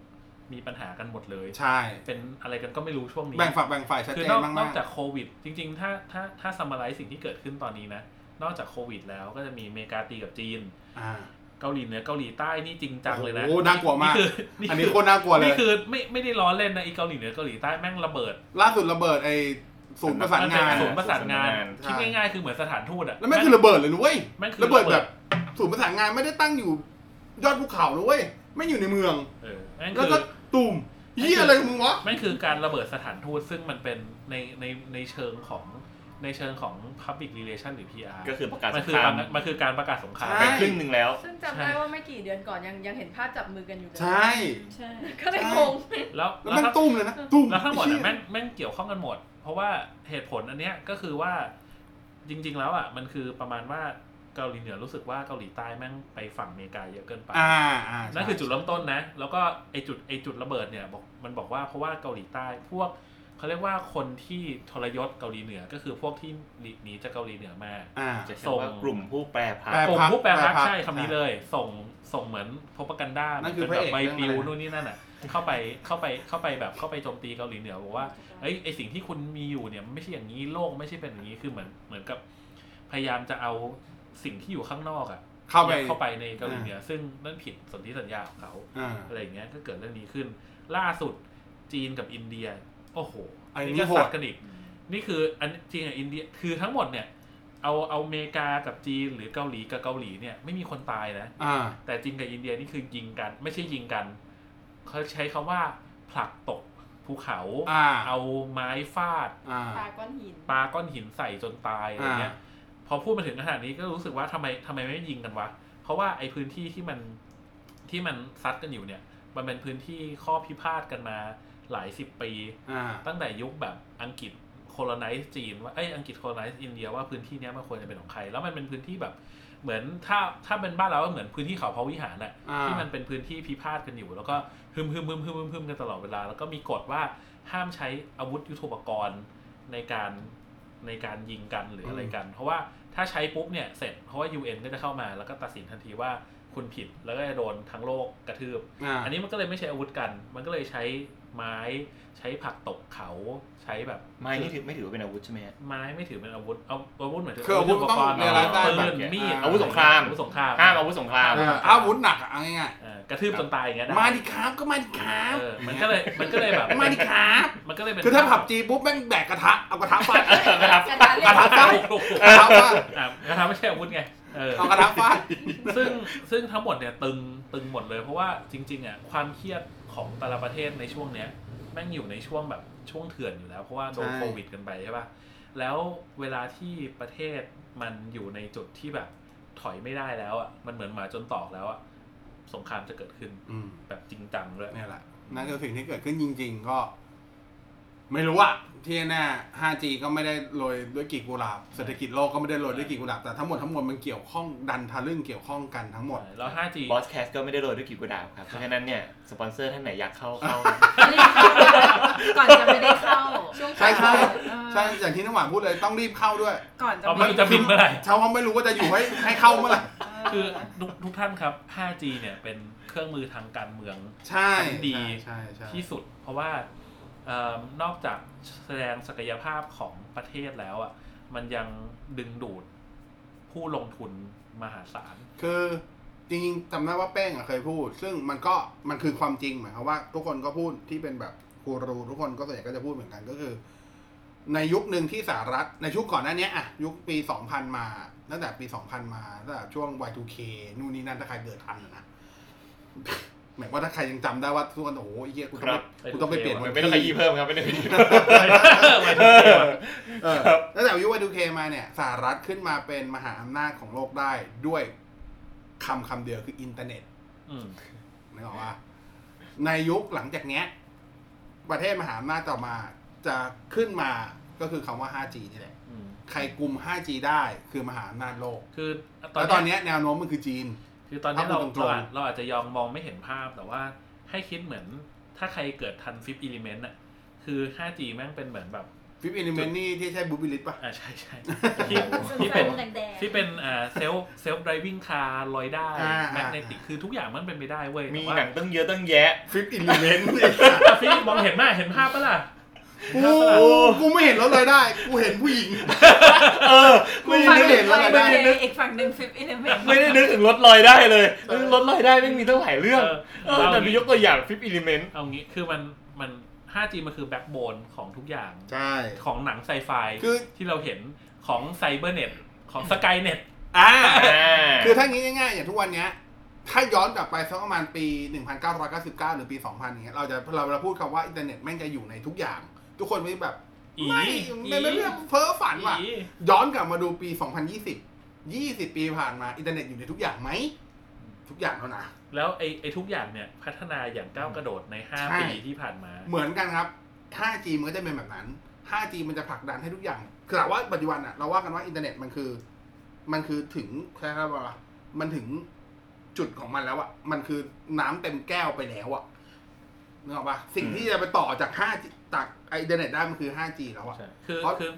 มีปัญหากันหมดเลย ใช่ เป็นอะไรกันก็ไม่รู้ช่วงนี้ แบ่งฝักแบ่งฝ่ายชัดคือเจนนอกมากนอกๆจากโควิด จริง ๆ ถ้าถ้าถ้าซัมมาไรสิ่งที่เกิดขึ้นตอนนี้นะ นอกจากโควิดแล้วก็จะมีอเมริกาตีกับจีนอ่า เกาหลีเหนือเกาหลีใต้นี่จริงจังเลยนะโอ้โหน่ากลัวมากคืออันนี้โคตรน่ากลัวเลยนี่คือไม่ไม่ได้ล้อเล่นนะอีเกาหลีเหนือเกาหลีใต้แม่งระเบิด ล่าสุดระเบิดไอ้ศูนย์ประสานมันงาเป็นนศูนย์ประสานงานใช่คิดง่ายๆคือเหมือนสถานทูตอะแล้วแม่งคือระเบิดเลยนุ้ยแม่งคือระเบิดแบบศูนย์ประสานงานไม่ได้ตั้งอยู่ยอดภูเขานุ้ยไม่อยู่ในเมืองเออแม่งแล้วคือก็ตุ่มเฮียอะไรของมึงวะแม่งคือการระเบิดสถานทูตซึ่งมันเป็นในในในเชิงของ ในเชิงของ public relation หรือ PR ก็คือประกาศมันสคืงอครามมันคือการประกาศสงคราม ใช่ ไปครึ่งหนึ่งแล้ว ซึ่งจำได้ว่าไม่กี่เดือนก่อนยังยังเห็นภาพจับมือกันอยู่เลยใช่ ใช่ ก็เลยงง แล้วแล้วแล้วแม่งถ้าตุ้มเลยนะตุ้มแล้วทั้งหมดเหี้อะยแม่งแม่งเกี่ยวข้องกันหมด เพราะว่าเหตุผลอันเนี้ยก็คือว่าจริง ๆ แล้วอะมันคือประมาณว่าเกาหลีเหนือรู้สึกว่าเกาหลีใต้แม่งไปฝั่งอเมริกาเยอะเกินไป อ่าอ่านั่นคือจุดเริ่มต้นนะ แล้วก็ไอจุดไอจุดระเบิดเนี่ยบอกมันบอกว่าเพราะว่าเกาหลีใต้พวก เขาเรียกว่าคนที่ทรยศเกาหลีเหนือก็คือพวกที่หนีจากเกาหลีเหนือมา อ่าจะเรียกว่ากลุ่มผู้แปรพัก แปร กลุ่มผู้แปรพักแปรพักใช่คำนี้เลย ส่งส่งเหมือนพปกันด้านั่นคือเป็นแบบพระเอกใบเรื่องปลิวอะไรนะนู่นนี่นั่นอะ เข้าไปเข้าไปเข้าไปแบบเข้าไปโจมตีเกาหลีเหนือบอกว่าเอ้ยไอสิ่งที่คุณมีอยู่เนี่ยมันไม่ใช่อย่างนี้โลกไม่ใช่เป็นอย่างนี้คือเหมือนเหมือนกับ พยายามจะเอาสิ่งที่อยู่ข้างนอกอะเข้าไปยัดเข้าไปในเกาหลีเหนือซึ่งนั่นผิดสนธิสัญญาของเขา อ่า อะไรอย่างเงี้ยก็เกิดเรื่องนี้ขึ้น ล่าสุดจีนกับอินเดีย โอ้โหอันนี้ก็โหดสัตว์กันอีกนี่คืออันจีนกับอินเดียคือทั้งหมดเนี่ย เอาเอาอเมริกากับจีนหรือเกาหลีกับเกาหลีเนี่ยไม่มีคนตายนะอ่าแต่จีนกับอินเดียนี่คือยิงกัน ไม่ใช่ยิงกันเขาใช้คำว่าผลักตกภูเขาอ่าเอาไม้ฟาดอ่าปาก้อนหินปาก้อนหินใส่จนตายอะไรเงี้ยพอพูดมาถึงขนาดนี้ก็รู้สึกว่าทำไมทำไมไม่ยิงกันวะ เพราะว่าไอ้พื้นที่ที่มันที่มันซัดกันอยู่เนี่ย มันเป็นพื้นที่ข้อพิพาทกันมา หลายสิบปีอ่าตั้งแต่ยุคแบบอังกฤษ colonize จีนว่าเอ้ยอังกฤษ colonize อินเดียว่าพื้นที่เนี้ยมันควรจะเป็นของใคร แล้วมันเป็นพื้นที่แบบเหมือนถ้าถ้าเป็นบ้านเราก็เหมือนพื้นที่เขาพระวิหารน่ะอ่าที่มันเป็นพื้นที่พิพาทกันอยู่ แล้วก็ฮึมฮึมฮึมฮึมฮึมฮึมกันตลอดเวลา แล้วก็มีกฎว่าห้ามใช้อาวุธยุทโธปกรณ์ในการในการยิงกันหรืออะไรกัน เพราะว่าถ้าใช้ปุ๊บเนี่ยเสร็จเพราะว่า UN ก็จะเข้ามาแล้วก็ตัดสินทันทีว่าคุณผิดแล้วก็จะโดนทั้งโลกกระทืบอ่าอันนี้มันก็เลยไม่ใช้อาวุธกัน มันก็เลยใช้ ไม้ใช้ผักตกเขาใช้แบบไม้นี่ถือไม่ถือว่าเป็นอาวุธใช่ไหมฮะไม้ไม่ถือเป็นอาวุธเอาอาวุธหมายถึงคืออาวุธต้องปเรียนรู้ได้ปืแบบนมีดอ่าอาวุธสงครามอาวุธสงครามห้ามอาวุธสงครามเอออาวุธหนักอะเอาง่ายเออกระทืบจนตายอย่างเงี้ยๆได้มาดิครับก็มาดิครับเออมันก็เลยมันก็เลยแบบมาดิครับมันก็เลยเป็นคือถ้าผับจีปุ๊บแม่งแบกกระทะเอากระทะฟาดกระทะกระทะเหล็กกระทะฟาดถูกๆกระทะฟาดอะกระทำไม่ใช่อาวุธไงเออ เอากระทะฟาดซึ่งซึ่งทั้งหมดเนี่ยตึงตึงหมดเลยเพราะว่าจริงๆอะความเครียด ของแต่ละประเทศในช่วงเนี้ยแม่งอยู่ในช่วงแบบช่วงเถื่อนอยู่แล้ว เพราะว่าโดนใช่ โควิดกันไปใช่ป่ะแล้วเวลาที่ประเทศมันอยู่ในจุดที่แบบถอยไม่ได้แล้วอะมันเหมือนหมาจนตอกแล้วอะสงครามจะเกิดขึ้นอืมแบบจริงจังด้วยเนี่ยแหละนั่นคือสิ่งที่เกิดขึ้นจริง ๆ ก็ ไม่รู้อะที่แน่ 5G ก็ไม่ได้โรยด้วยกลีบกุหลาบ เศรษฐกิจโลกก็ไม่ได้โรยด้วยกลีบกุหลาบ แต่ทั้งหมดทั้งมวลมันเกี่ยวข้องดันทะลึ่งเกี่ยวข้องกันทั้งหมด แล้ว 5G บอสแคสก็ไม่ได้โรยด้วยกลีบกุหลาบครับ เพราะฉะนั้นเนี่ย สปอนเซอร์ท่านไหนอยากเข้าเข้ารีบเข้าก่อนจะไม่ได้เข้าช่วงใช่ใช่เออใช่อย่างที่น้ำหวานพูดเลยต้องรีบเข้าด้วย ก่อนจะเอาไม่รู้จะบินเมื่อไหร่ ชาวเขาไม่รู้ว่าจะอยู่ให้ให้เข้าเมื่อไหร่ คือทุกทุกท่านครับ 5G เนี่ยเป็นเครื่องมือทางการเมืองใช่ดีใช่ใช่ที่สุด เพราะว่าเอิ่ม นอกจากแสดงศักยภาพของประเทศแล้วอะมันยังดึงดูดผู้ลงทุนมหาศาล คือจริงๆจำได้ว่าแป้งอะเคยพูด ซึ่งมันก็มันคือความจริงหมายความว่า ทุกคนก็พูดที่เป็นแบบกูรูทุกคนก็ส่วนใหญ่ก็จะพูดเหมือนกันก็คือ ในยุคหนึ่งที่สหรัฐในชุกก่อนหน้านี้อะยุคปี 2000 มาตั้งแต่ปี 2000 มาตั้งแต่ช่วง Y2K นู่นนี่นั่นถ้าใครเกิดทันนะ หมายว่าถ้าใครยังจำได้ว่าทุกคนโอ้โหไอ้เหี้ยกูต้องครัไปบกูต้องไปเปลี่ยนไม่ต้องขยี้เพิ่มครับไม่ต้องขยี้เออตั้งแต่ยุค Y2K มาเนี่ยสหรัฐขึ้นมาเป็นมหาอำนาจของโลกได้ด้วยคำคำเดียวคืออินเทอร์เน็ตอืมนึกออกว่าในยุคหลังจากเนี้ย ประเทศมหาอำนาจต่อมาจะขึ้นมาก็คือคำว่า 5G นี่แหละอืมใครกลุ่ม 5G ได้คือมหาอำนาจโลก คือตอแล้วตอนนเนี้ยแนวโน้มมันคือจีน คือตอนนี้ถ้าเราพูดตรงๆเราอาจเราอาจจะยอมมองไม่เห็นภาพแต่ว่าให้คิดเหมือนถ้าใครเกิดทันฟิปอิเลเมนต์อะคือ 5G แม่งเป็นเหมือนแบบฟิปอินเมนนี่ที่ใช่บูบิลิตป่ะ อ่าใช่ใช่ ที่ที่เป็น แดงๆที่เป็นอ่าเซลเซลฟ์ไดวิ่งคาร์ลอยได้อ่า แมกเนติกคือทุกอย่างมันเป็นไปได้เว้ยมีแต่ว่าหนังตั้งเยอะตั้งแยะ ฟิปอินเมนอะฟิมองเห็นไหมเห็นภาพปะล่ะ กูกูไม่เห็นรถเลยได้ กูเห็นผู้หญิง เออ ไม่ได้นึกเห็นแล้วไม่ได้ได้ อีกฝั่งหนึ่ง Fifth Element ไม่ได้นึกถึงรถลอยได้เลยรถลอยได้ไม่มีตั้งหลายเรื่องเออเออแต่ดูยกตัวอย่าง Fifth Element เอางี้คือมันมัน 5G มันคือ backbone ของทุกอย่างใช่ของหนังไซไฟคือที่เราเห็นของ Cybernet ของ Skynet อ่าอ่าคือถ้างี้ง่ายๆอย่างทุกวันเนี้ยถ้าย้อนกลับไปสักประมาณปี 1999 หรือปี 2000อย่างเงี้ยเราจะเราเราพูดคำว่าอินเทอร์เน็ตแม่งจะอยู่ในทุกอย่าง ทุกคนไม่แบบอีไม่อีไม่ไม่ไม่เพ้อฝันว่ะ อีย้อนกลับมาดูปี 2020 20 ปีผ่านมาอินเทอร์เน็ตอยู่ในทุกอย่างไหม ทุกอย่างแล้วนะ แล้วไอ้ไอ้ทุกอย่างเนี่ยพัฒนาอย่างก้าวกระโดดใน ใช่ 5 ปีที่ผ่านมา เหมือนกันครับ 5G มันก็จะเป็นแบบนั้น 5G มันจะผลักดันให้ทุกอย่างคือว่าปัจจุบันอะเราว่ากันว่าอินเทอร์เน็ตมันคือ มันคือถึงใช่ครับว่ามันถึงจุดของมันแล้วอะมันคือน้ำเต็มแก้วไปแล้วอะ นึกออกปะสิ่งที่จะไปต่อจาก 5G จากอินเทอร์เน็ตได้มันคือ 5G แล้วอะใช่คือเพราะ คือ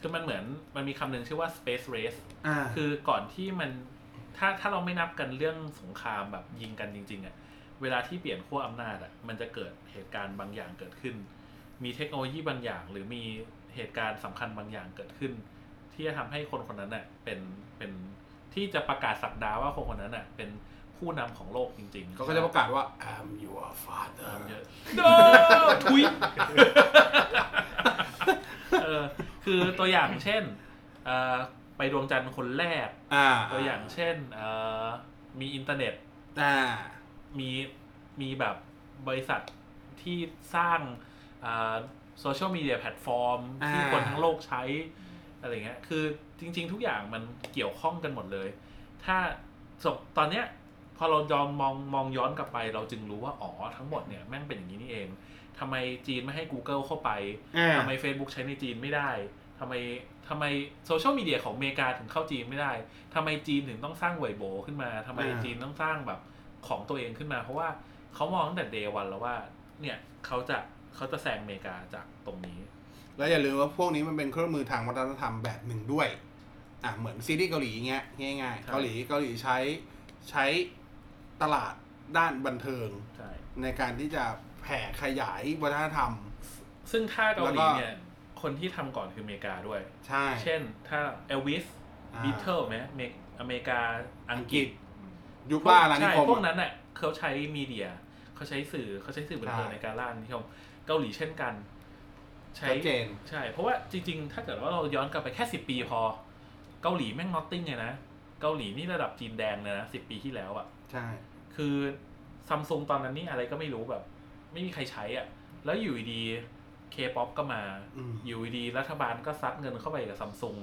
คือมันเหมือนมันมีคำหนึ่งชื่อว่า space race อ่า คือก่อนที่มันถ้าถ้าเราไม่นับกันเรื่องสงครามแบบยิงกันจริง ๆอะเวลาที่เปลี่ยนขั้วอำนาจอะมันจะเกิดเหตุการณ์บางอย่างเกิดขึ้น มีเทคโนโลยีบางอย่าง หรือมีเหตุการณ์สำคัญบางอย่างเกิดขึ้น ที่จะทำให้คนคนนั้นน่ะเป็นเป็นที่จะประกาศสักดาว่าคนคนนั้นน่ะเป็น ผู้นำของโลกจริงๆเขาก็จะประกาศว่า I'm your ตา father มเยอะโดทุยเออคือตัวอย่างเช่นเอ่อไปดวงจันทร์คนแรก อ่าตัวอย่างเช่นเอ่อมีอินเทอร์เน็ต อ่า มีมีแบบบริษัทที่สร้างโซเชียลมีเดียแพลตฟอร์มอ่าที่คนทั้งโลกใช้ อะไรเงี้ย คือจริง ๆ ทุกอย่างมันเกี่ยวข้องกันหมดเลย ถ้าสมตอนเนี้ย พอเรายอมมองมองย้อนกลับไป เราจึงรู้ว่าอ๋อทั้งหมดเนี่ยแม่งเป็นอย่างนี้นี่เองทำไมจีนไม่ให้ Google เข้าไปอ่า ทำไม Facebook ใช้ในจีนไม่ได้ทำไมทำไมโซเชียลมีเดียของอเมริกาถึงเข้าจีนไม่ได้ทำไมจีนถึงต้องสร้างเวยโบขึ้นมาทำไมอ่า จีนต้องสร้างแบบของตัวเองขึ้นมา เพราะว่าเขามองตั้งแต่เดย์วันแล้วว่าเนี่ยเขาจะเขาจะแซงอเมริกาจากตรงนี้ แล้วอย่าลืมว่าพวกนี้มันเป็นเครื่องมือทางวัฒนธรรมแบบหนึ่งด้วย อะเหมือนซีรีส์เกาหลีเงี้ยง่ายๆใช่เกาหลีเกาหลีใช้ใช้ ตลาดด้านบันเทิง ใช่ ในการที่จะแผ่ขยายวัฒนธรรม ซึ่งถ้าเกาหแล้วลีก็เนี่ย คนที่ทำก่อนคืออเมริกาด้วย ใช่ เช่นถ้าเอลวิสอ่าบีเทิลไหมเมกอเมริกาอังกฤษ ยุคล่าอาณานิใช่พวกนั้นเน่ะเขาใช้ media เขาใช้สื่อเขาใช้สื่อบันเทิงใช่ในการล่าอาณานิคมเกาหลีเช่นกัน ใช้ชัดเจนใช่ เพราะว่าจริง ๆ ถ้าเกิดว่าเราย้อนกลับไปแค่สิบปีพอ เกาหลีแม่ง nothing เลยนะ เกาหลีนี่ระดับจีนแดงเลยนะสิบปีที่แล้วอะ่ะ ใช่ คือซัมซุงตอนนั้นนี่อะไรก็ไม่รู้แบบ ไม่มีใครใช้อะ่ะ แล้วอยู่ดีเคป๊อปก็มา อืม อยู่ดีรัฐบาลก็ซัดเงินเข้าไปกับซัมซุง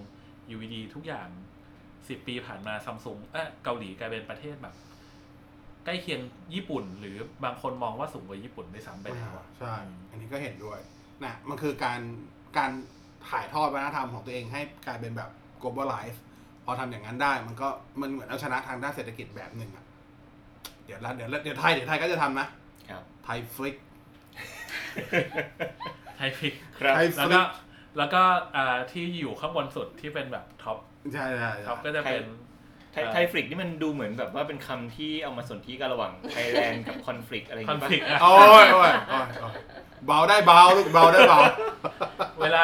อยู่ดีทุกอย่างสิบปีผ่านมาซัมซุงเออเกาหลีกลายเป็นประเทศแบบ ใกล้เคียงญี่ปุ่น หรือบางคนมองว่าสูงกว่าญี่ปุ่นด้วยซ้ำไปแล้วอะใช่ อันนี้ก็เห็นด้วยนะมันคือการการถ่ายทอดวัฒนธรรมของตัวเองให้กลายเป็นแบบ globalize พอทำอย่างนั้นได้ มันก็มันเหมือนเอาชนะทางด้านเศรษฐกิจแบบหนึ่งอะ เดี๋ยวละเดี๋ยวละเดี๋ยวไทยเดี๋ยวไทยก็จะทำนะ ครับ ไทยฟลิก ไทยพิกครับ ไทยแล้วก็แล้วก็อ่าที่อยู่ข้างบนสุดที่เป็นแบบท็อปใช่ใช่ท็อปก็จะเป็น ไทยไทยฟลิกนี่มันดูเหมือนแบบว่าเป็นคำที่เอามาสนที่กันระหว่างไทยแลนด์กับคอนฟ lict อะไรอย่างคอนเงี้ยฟ lict อะ โอ้ยโอ้ยโอ้ยโอ้ย เบาได้เบาลูกเบาได้เบา เวลา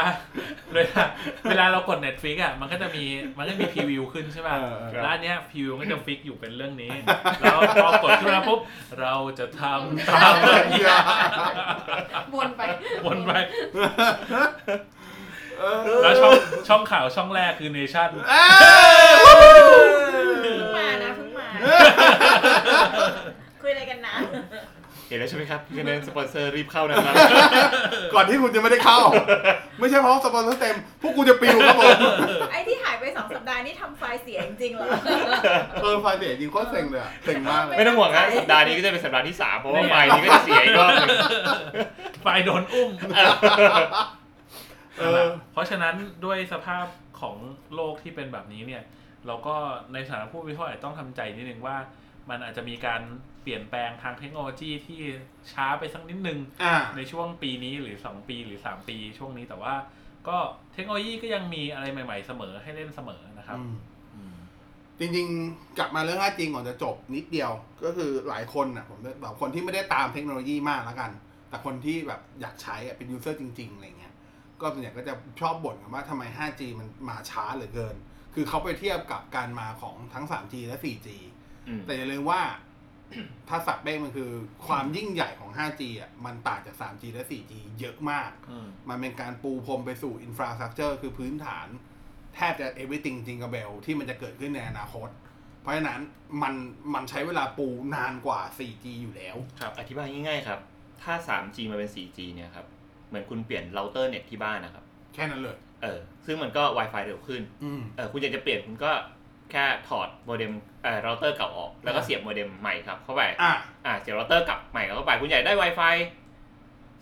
เวลาเวลาเรากด Netflix อะมันก็จะมีมันก็มีพรีวิวขึ้นใช่ป่ะเออเออ แล้วอันเนี้ยพรีวิวก็จะฟิกอยู่เป็นเรื่องนี้ แล้วพอกดขึ้นมาปุ๊บเราจะทำตามเรื่องนี้วนไปวนไปเออแล้วช่องช่องข่าวช่องแรกคือเนชั่นเอ้ยเพิ่งมานะเพิ่งมา คุยอะไรกันนะ เห็นแล้วใช่ไหมครับคะแนนสปอนเซอร์รีบเข้านะครับ ก่อนที่คุณจะไม่ได้เข้า ไม่ใช่เพราะสปอนเซอร์เต็ม พวกกูจะปิวครับผมไอ้ที่หายไปสองสัปดาห์นี่ทำไฟล์เสียจริงๆเหรอ เออไฟล์เสียจริงโคตรเซ็งเลยอะเซ็งมากเลย ไม่ต้องห่วงครับสัปดาห์นี้ก็จะเป็นสัปดาห์ที่สามเพราะว่าไฟล์นี้ก็จะเสียอีกรอบหนึงฝ่ายโดนอุ้มเออ เพราะฉะนั้นด้วยสภาพของโลกที่เป็นแบบนี้เนี่ย เราก็ในฐานะผู้วิเคราะห์อาจจะต้องทำใจนิดนึงว่า มันอาจจะมีการ เปลี่ยนแปลงทางเทคโนโลยีที่ช้าไปสักนิดนึงอ่าในช่วงปีนี้หรือ 2 ปีหรือ 3 ปีช่วงนี้แต่ว่า ก็เทคโนโลยีก็ยังมีอะไรใหม่ ๆ เสมอให้เล่นเสมอนะครับอืมอืมจริงๆ กลับมาเรื่อง 5G ก่อนจะจบนิดเดียว ก็คือหลายคนอะผมแบบคนที่ไม่ได้ตามเทคโนโลยีมากแล้วกัน แต่คนที่แบบอยากใช้อะเป็น user จริงๆอะไรเงี้ยก็ส่วนใหญ่ก็จะชอบบ่นกันว่าทำไม 5G มันมาช้าเหลือเกิน คือเขาไปเทียบกับการมาของทั้ง 3G และ 4G อืมแต่อย่าลืมว่า ถ้าสับเป้งมันคือ ความยิ่งใหญ่ของ 5G อะมันต่างจาก 3G และ 4G เยอะมากอืมมันเป็นการปูพรมไปสู่ infrastructure คือพื้นฐาน แทบจะ everything จริงกับเบลที่มันจะเกิดขึ้นในอนาคต เพราะฉะนั้นมันมันใช้เวลาปูนานกว่า 4G อยู่แล้วอธิบายง่ายๆครับ ถ้า 3G มาเป็น 4G เนี่ยครับ เหมือนคุณเปลี่ยนเราเตอร์เน็ตที่บ้านนะครับ แค่นั้นเลย เออ ซึ่งมันก็ Wi-Fi เร็วขึ้น อืม เออ คุณอยากจะเปลี่ยนคุณก็ แค่ถอดโมเด็มเอ่อเราเตอร์เก่าออกแล้วก็อ่าเสียบโมเด็มใหม่ครับเข้าไปอะ อ่าเสียบเราเตอร์กลับใหม่เข้าไปคุณอยากได้ Wi-Fi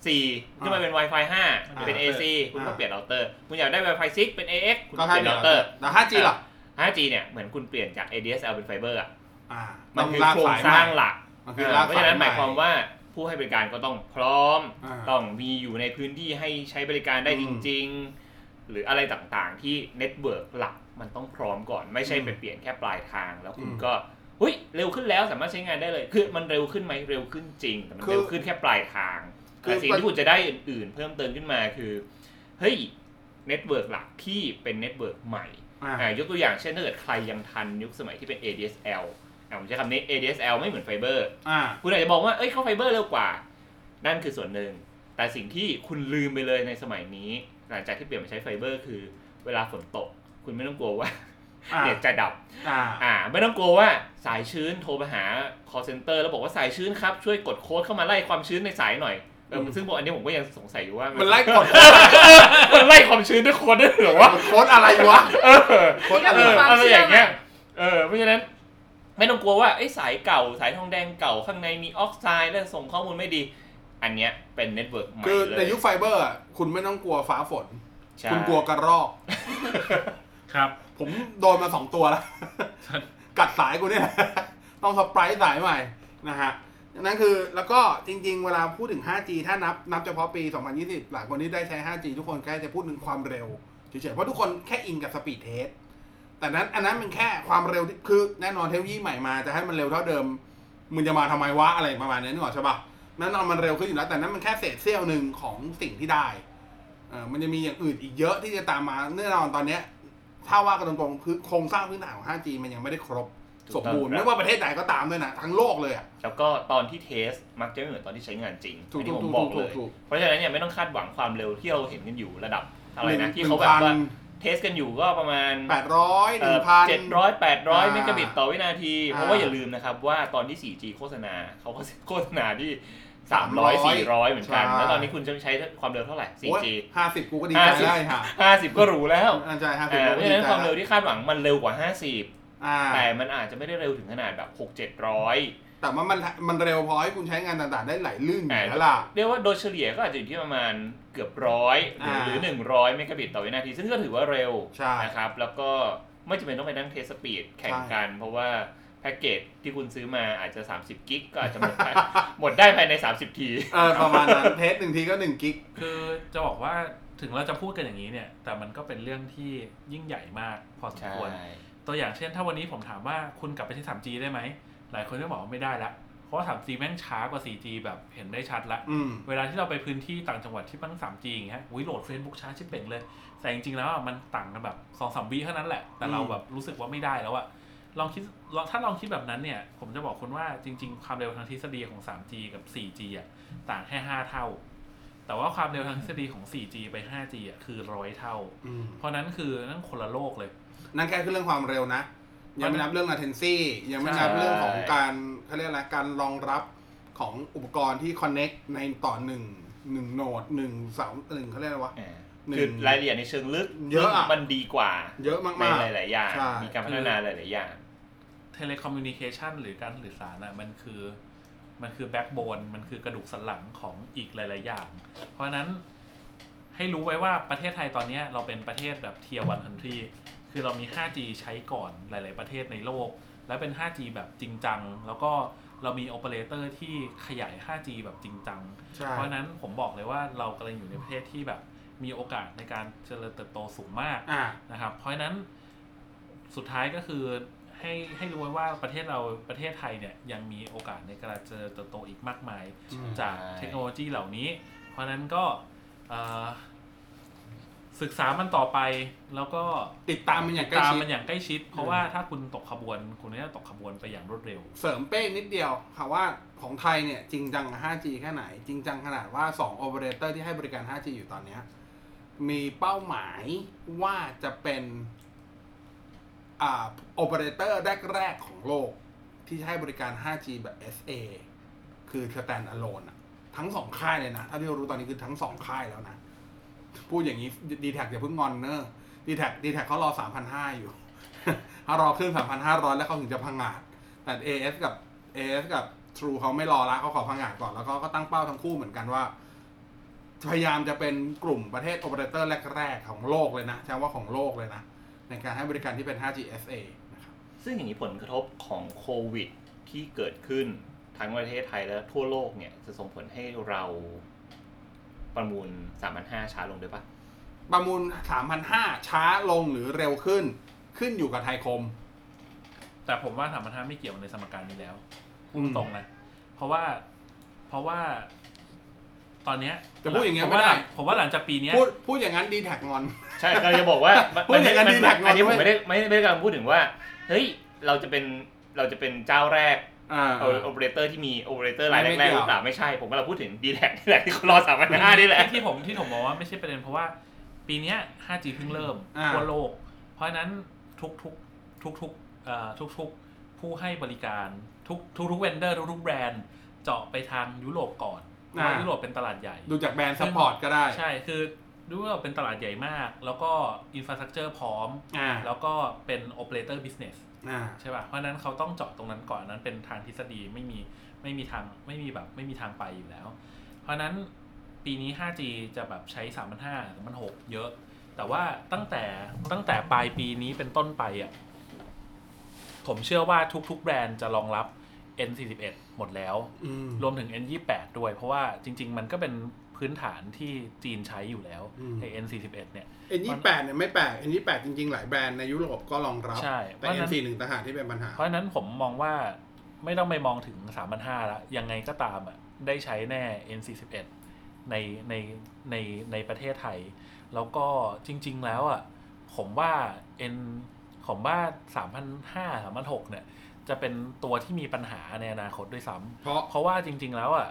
4ขึ้นมาเป็น Wi-Fi 5 เป็น AC คุณก็อ่าเปลี่ยนเราเตอร์ คุณอยากได้ Wi-Fi 6 เป็น AX คุณก็ก็แค่เปลี่ยนเดียวเราเตอร์ แต่ 5G ล่ะ 5G เนี่ยเหมือนคุณเปลี่ยนจาก ADSL เป็นไฟเบอร์อะอ่ามันต้องคือลากสายใหม่ โครงสร้างหลัก มันคือลากเพราะฉะนั้นหมายความสใว่าผู้ให้บริการก็ต้องพร้อม อ่า ต้องมีอยู่ในพื้นที่ให้ใช้บริการได้อืมจริง ๆ หรืออะไรต่างๆ ที่ network หลัก มันต้องพร้อมก่อนไม่ใช่อืมไปเปลี่ยนแค่ปลายทาง แล้วคุณอืมก็เฮ้ยเร็วขึ้นแล้วสามารถใช้งานได้เลย คือมันเร็วขึ้นไหมเร็วขึ้นจริง แต่มันคือเร็วขึ้นแค่ปลายทางคือแต่สิ่งที่คุณจะได้อื่นๆ เพิ่มเติมขึ้นมาคือเฮ้ย network หลักที่เป็น network ใหม่อ่าอ่ายกตัวอย่างเช่นถ้าเกิดใครยังทันยุคสมัยที่เป็น ADSL อ่าผมใช้คำนี้ ADSL ไม่เหมือนไฟเบอร์อ่าคุณอาจจะบอกว่าเอ้ยเข้าไฟเบอร์เร็วกว่า นั่นคือส่วนหนึ่ง แต่สิ่งที่คุณลืมไปเลยในสมัยนี้ หลังจากที่เปลี่ยนมาใช้ไฟเบอร์คือเวลาฝนตก คุณไม่ต้องกลัวว่าอ่าเน็ตจะดับอ่าอ่าไม่ต้องกลัวว่าสายชื้นโทรไปหา call center แล้วบอกว่าสายชื้นครับ ช่วยกดโค้ดเข้ามาไล่ความชื้นในสายหน่อยเอออืมซึ่งบอกอันนี้ผมก็ยังสงสัยอยู่ว่ามัมันไล่กดมันไล่ความชื้นด้วยโค้ดได้เหรอวะโค้ดอะไรวะเออโค้ดนี่ก็อะไรมีเออความอะไรอย่างเงี้ยเชื่อเออเพราะฉะนั้นไม่ต้องกลัวว่าไอ้ยสายเก่าสายทองแดงเก่าข้างในมีออกไซด์แล้วส่งข้อมูลไม่ดี อันเนี้ยเป็น network ใหม่คือเลยในยุคไฟเบอร์อะคุณไม่ต้องกลัวฟ้าฝนใช่คุณกลัวกระรอก ครับ ผมโดนมาสองตัวแล้ว กัดสายกูเนี่ย ต้อง splice สายใหม่นะฮะนั่นคือแล้วก็จริง ๆ เวลาพูดถึง 5G ถ้านับนับเฉพาะปี 2020 หลายคนที่ได้ใช้ 5G ทุกคนแค่จะพูดถึงความเร็วเฉยๆ เพราะทุกคนแค่อินกับ speed test แต่นั้นอันนั้นมันแค่ความเร็วที่คือแน่นอนเทคโนโลยีใหม่มาจะให้มันเร็วเท่าเดิม มึงจะมาทำไมวะอะไรประมาณนี้นึกออกใช่ปะนั้นเอามันเร็วขึ้นอยู่แล้วแต่นั้นมันแค่เศษเสี้ยวหนึ่งของสิ่งที่ได้เออมันจะมีอย่างอื่นอีกเยอะที่จะตามมาแน่นอนตอนเนี้ย ถ้าว่ากันตรงๆคือโครงสร้างพื้นฐานของ 5G มันยังไม่ได้ครบสมบูรณ์ไม่ว่าประเทศไหนก็ตามด้วยนะ ทั้งโลกเลยอะ แล้วก็ตอนที่ test มักจะไม่เหมือนตอนที่ใช้งานจริงถูกอันนี้ผมบอกถูเลกยถูกถูกถูกเพราะฉะนั้นเนี่ยไม่ต้องคาดหวังความเร็วที่เราเห็นกันอยู่ระดับหนึ่งอะไรนะที่เขาแบบว่าหนึ่ง test กันอยู่ก็ประมาณแปดร้อยหนึ่งพันเจ็ดร้อยแปดร้อยอ่าเมกะบิตต่อวินาทีอ่าเพราะว่าอย่าลืมนะครับว่าตอนที่ 4G โฆษณาเขาก็โฆษณาที่ 300 400เหมือนกันใช่แล้วตอนนี้คุณจะใช้ความเร็วเท่าไหร่ 4G ห้าสิบกูก็ดีใจ50ได้ค่ะ50ก็หรู้แล้วอันใจห้าสิบอ่ากูเพก็ราะดีฉะนั้นใจความเร็วแล้วที่คาดหวังมันเร็วกว่า50อ่าแต่มันอาจจะไม่ได้เร็วถึงขนาดแบบ6 700แต่ว่ามันมันเร็วพอให้คุณใช้งานต่างๆ ได้ไหลลื่นอยู่อ่าแล้วล่ะเรียกว่าโดยเฉลี่ยก็อาจจะอยู่ที่ประมาณเกือบร้อยหรืออ่าหรือ100เมกะบิตต่อวินาที ซึ่งก็ถือว่าเร็วใช่นะครับแล้วก็ไม่จำเป็นต้องไปนั่ง test speed แข่งกัน เพราะว่า แพ็กเกจที่คุณซื้อมาอาจจะ 30 กิกก็อาจจะหมดได้หมดได้ภายใน 30 ทีเออประมาณนั้นเทสหนึ่งทีก็หนึ่งกิก คือจะบอกว่าถึงเราจะพูดกันอย่างนี้เนี่ย แต่มันก็เป็นเรื่องที่ยิ่งใหญ่มากพอสมควร ตัวอย่างเช่น ถ้าวันนี้ผมถามว่าคุณกลับไปที่ 3G ได้ไหม หลายคนก็บอกว่าไม่ได้ละ เพราะว่า 3G แม่งช้ากว่า 4G แบบเห็นได้ชัดละอืมเวลาที่เราไปพื้นที่ต่างจังหวัดที่มัน 3G อย่างเงี้ยอุ้ยโหลด Facebook ช้าชิบเป่งเลย แต่จริงๆแล้วอะมันต่างกันแบบ2อสามวิเท่านั้นแหละ แต่เราอืมแบบรู้สึกว่าไม่ได้แล้วอะ ลองคิดลองถ้าลองคิดแบบนั้นเนี่ย ผมจะบอกคุณว่าจริง ๆ ความเร็วทางทฤษฎีของ 3G กับ 4G อะต่างแค่ 5 เท่า แต่ว่าความเร็วทางทฤษฎีของ 4G ไป 5G อะคือร้อยเท่าอืมเพราะนั้นคือนั่นคนละโลกเลย นั่นแค่คือเรื่องความเร็วนะ ยังไม่นับเรื่อง latency ยังไม่นับใช่เรื่องของการเขาเรียกอะไรการรองรับของอุปกรณ์ที่ connect ในต่อหนึ่งหนึ่งโนดหนึ่งเสาหนึ่งเขาเรียกอะไรวะอ่าหนึ่งคือรายละเอียดในเชิงลึก เยอะอะมันดีกว่า เยอะมากในๆหลาย ๆ อย่างใช่มีการพัฒนาหลาย ๆ อย่างเ telecommunication หรือการสื่อสารอะมันคือมันคือ backbone มันคือกระดูกสันหลังของอีกหลาย ๆ อย่าง เพราะฉะนั้นให้รู้ไว้ว่าประเทศไทยตอนเนี้ยเราเป็นประเทศแบบ tier one country คือเรามี 5G ใช้ก่อนหลาย ๆ ประเทศในโลก และเป็น 5G แบบจริงจัง แล้วก็เรามีโอเปอเรเตอร์ที่ขยาย 5G แบบจริงจังใช่เพราะฉะนั้นผมบอกเลยว่าเรากำลังอยู่ในประเทศที่แบบมีโอกาสในการเจริญเติบโตสูงมากอ่านะครับ เพราะฉะนั้นสุดท้ายก็คือ ให้ให้รู้ไว้ว่าประเทศเราประเทศไทยเนี่ยยังมีโอกาสในการเจริญเติบโตอีกมากมายอืมจากใช่เทคโนโลยีเหล่านี้ เพราะฉะนั้นก็เอ่อศึกษามันต่อไปแล้วก็ติดตามมันอย่างใกล้ตามชิด มันอย่างใกล้ชิด เพราะว่าถ้าคุณตกขบวน คุณก็จะตกขบวนไปอย่างรวดเร็ว เสริมเป้งนิดเดียวค่ะว่าของไทยเนี่ยจริงจังกับ 5G แค่ไหน จริงจังขนาดว่า2โอเปอเรเตอร์ที่ให้บริการ 5G อยู่ตอนเนี้ยมีเป้าหมายว่าจะเป็นอ่า โอเปอเรเตอร์แรก ๆ ของโลก ที่ให้บริการ 5G แบบ SA คือ stand alone อะทั้งสองค่ายเลยนะ ถ้าที่เรารู้ตอนนี้คือทั้งสองค่ายแล้วนะ พูดอย่างนี้ดีแทคอย่าเพิ่งงอนเนอะดีแทคดีแทคเขารอ 3,500 อยู่ถ้ารอขึ้น 3,500 แล้วเขาถึงจะพังงาด แต่ AS กับ AS กับ True เขาไม่รอละเขาขอพังงาดก่อน แล้วก็ก็ตั้งเป้าทั้งคู่เหมือนกันว่า พยายามจะเป็นกลุ่มประเทศโอเปอเรเตอร์แรก ๆ ของโลกเลยนะใช้ว่าของโลกเลยนะ ในการให้บริการที่เป็น 5G SA นะครับ ซึ่งอย่างนี้ผลกระทบของโควิดที่เกิดขึ้นทั้งประเทศไทยและทั่วโลกเนี่ยจะส่งผลให้เราประมูล3,500ช้าลงด้วยปะประมูล3,500ช้าลงหรือเร็วขึ้น ขึ้นอยู่กับไทยคม แต่ผมว่าสามพันห้าไม่เกี่ยวในสมการนี้แล้วพูดอืมตรงนะ เพราะว่าเพราะว่า ตอนเนี้ยจะพูดอย่างเงี้ยผมไม่ว่าได้หลังผมว่าหลังจากปีเนี้ย พูดพูดอย่างนั้นดีแท็กงอน ใช่ก็จะบอกว่ามันพูดอย่างนั้นมัดีแท็กงอนอันนี้ผมด้วยไม่ได้ไม่ได้ไม่ได้กำลังพูดถึงว่า เฮ้ยเราจะเป็นเราจะเป็นเจ้าแรกอ่า โอเปอเรเตอร์ที่มีโอเปอเรเตอร์รายไม่แรกเกี่ยวๆหรือเปล่าไม่ใช่ผมกำลังพูดถึงดีแท็กนี่แหละที่เขารอสามพันห้านี่แหละ ที่ที่ผมที่ผมมองว่าไม่ใช่ประเด็นเพราะว่า ปีเนี้ย 5G เพิ่งเริ่มอ่า ทั่วโลก เพราะฉะนั้นทุกทุกทุกทุกๆเอ่อทุกทุกๆผู้ให้บริการทุกทุกทุก vendor ทุกทุกแบรนด์เจาะไปทางยุโรปก่อน เพราะว่าอ่ายุ ยุโรปเป็นตลาดใหญ่ ดูจากแบรนด์ support ก็ได้ใช่ คือดูว่าเป็นตลาดใหญ่มาก แล้วก็ infrastructure พร้อม อ่าแล้วก็เป็น operator business อ่า ใช่ป่ะ เพราะฉะนั้นเขาต้องเจาะตรงนั้นก่อนนั้นเป็นทางทฤษฎีไม่มีไม่มีทางไม่มีแบบไม่มีทางไปอยู่แล้ว เพราะฉะนั้นปีนี้ 5G จะแบบใช้ 3,500 3,600เยอะ แต่ว่าตั้งแต่ตั้งแต่ปลายปีนี้เป็นต้นไปอะผมเชื่อว่าทุกๆแบรนด์จะรองรับ N41 หมดแล้วอืมรวมถึง N28 ด้วย เพราะว่าจริง ๆ มันก็เป็นพื้นฐานที่จีนใช้อยู่แล้วอืมใน N41 เนี่ยเอ็นยี่แปดเนี่ยไม่แปลกเอ็นยี่แปดจริง ๆ หลายแบรนด์ในยุโรปก็รองรับ ใช่ แต่เพราะเอ็ฉะนั้นนสี่หนึ่งต่างหากที่เป็นปัญหา เพราะฉะนั้นผมมองว่าไม่ต้องไปมองถึง3,500แล้วยังไงก็ตามอะได้ใช้แน่ N41 ในในในในประเทศไทย แล้วก็จริง ๆ แล้วอะผมว่า N ผมว่า3,500 3,600เนี่ย จะเป็นตัวที่มีปัญหาในอนาคตด้วยซ้ำเพราะเพราะว่าจริง ๆ แล้วอะ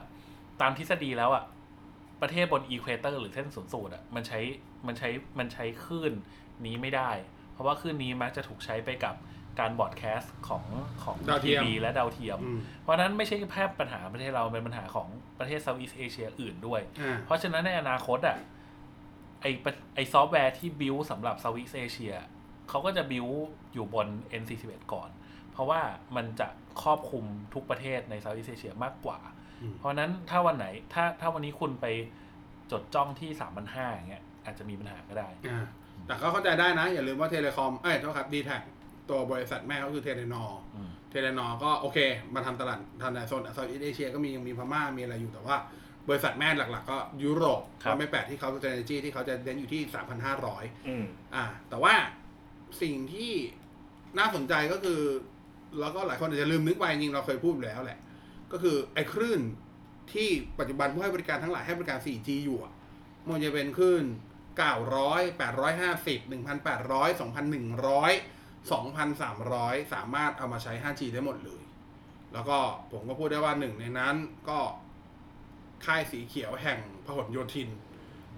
ตามทฤษฎีแล้วอะประเทศบนอีควเตอร์หรือเส้นศูนย์สูตรอะมันใช้มันใช้มันใช้คลื่นนี้ไม่ได้ เพราะว่าคลื่นนี้มักจะถูกใช้ไปกับการ broadcast ของของดาวเทีทียมวีและดาวเทียมอืมเพราะฉะนั้นไม่ใช่แค่ปัญหาประเทศเราเป็นปัญหาของประเทศ Southeast Asia อื่นด้วยอ่าเพราะฉะนั้นในอนาคตอะไอปะไอซอฟต์แวร์ที่ build สำหรับ Southeast Asia เขาก็จะ build อยู่บน N41 ก่อนเพ ราะว่ามันจะครอบคลุมทุกประเทศใน Southeast Asia มากกว่าอืมเพราะฉะนั้นถ้าวันไหนถ้าถ้าวันนี้คุณไปจดจ้องที่3 5 0 0อย่างเงี้ยอาจจะมีปัญหาก็ได้อ่าแต่ก็เข้าใจได้นะ อย่าลืมว่า telecom เอ้ยเท่าครับดีแทคตัวบริษัทแม่ก็คือ Telenor อืม Telenor ก็โอเค มาทำตลาดทางในโซน Southeast Asia ก็มียังมีพม่ามีอะไรอยู่แต่ว่าบริษัทแม่หลัก ๆ ก็ยุโรปครับก็ไม่แปลกที่เขาจะเนจีที่เขาจะเน้นอยู่ที่ 3,500อืมอ่า แต่ว่าสิ่งที่น่าสนใจก็คือ แล้วก็หลายคนอาจจะลืมนึกไปจริงเราเคยพูดแล้วแหละ ก็คือไอ้คลื่นที่ปัจจุบันผู้ให้บริการทั้งหลายให้บริการ 4G อยู่มันจะเป็นคลื่น900 850 1,800 2,100 2,300 สามารถเอามาใช้ 5G ได้หมดเลย แล้วก็ผมก็พูดได้ว่าหนึ่งในนั้นก็ค่ายสีเขียวแห่งพหลโยธิน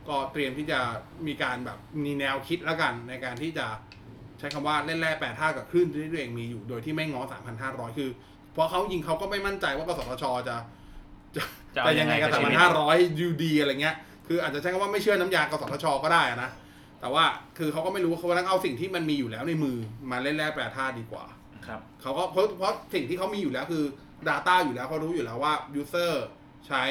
ก็เตรียมที่จะมีการแบบมีแนวคิดแล้วกันในการที่จะ ใช้คำว่าเล่นแร่แปดท่ากับคลื่นที่ตัวเองมีอยู่โดยที่ไม่ง้อ3,500คือเพราะเขายิงเขาก็ไม่มั่นใจว่ากสทชจะจะจะเอาจะยังไงกับยังไงกับชีวิต3,500ยูดีอะไรเงี้ย คืออาจจะใช้คำว่าไม่เชื่อน้ำยากสทชก็ได้อะนะ แต่ว่าคือเขาก็ไม่รู้เขากำลังเอาสิ่งที่มันมีอยู่แล้วในมือมาเล่นแร่แปรธาตุดีกว่า ครับเขาก็เพราะเพราะสิ่งที่เขามีอยู่แล้วคือ Data อยู่แล้วเขารู้อยู่แล้วว่า User ใช้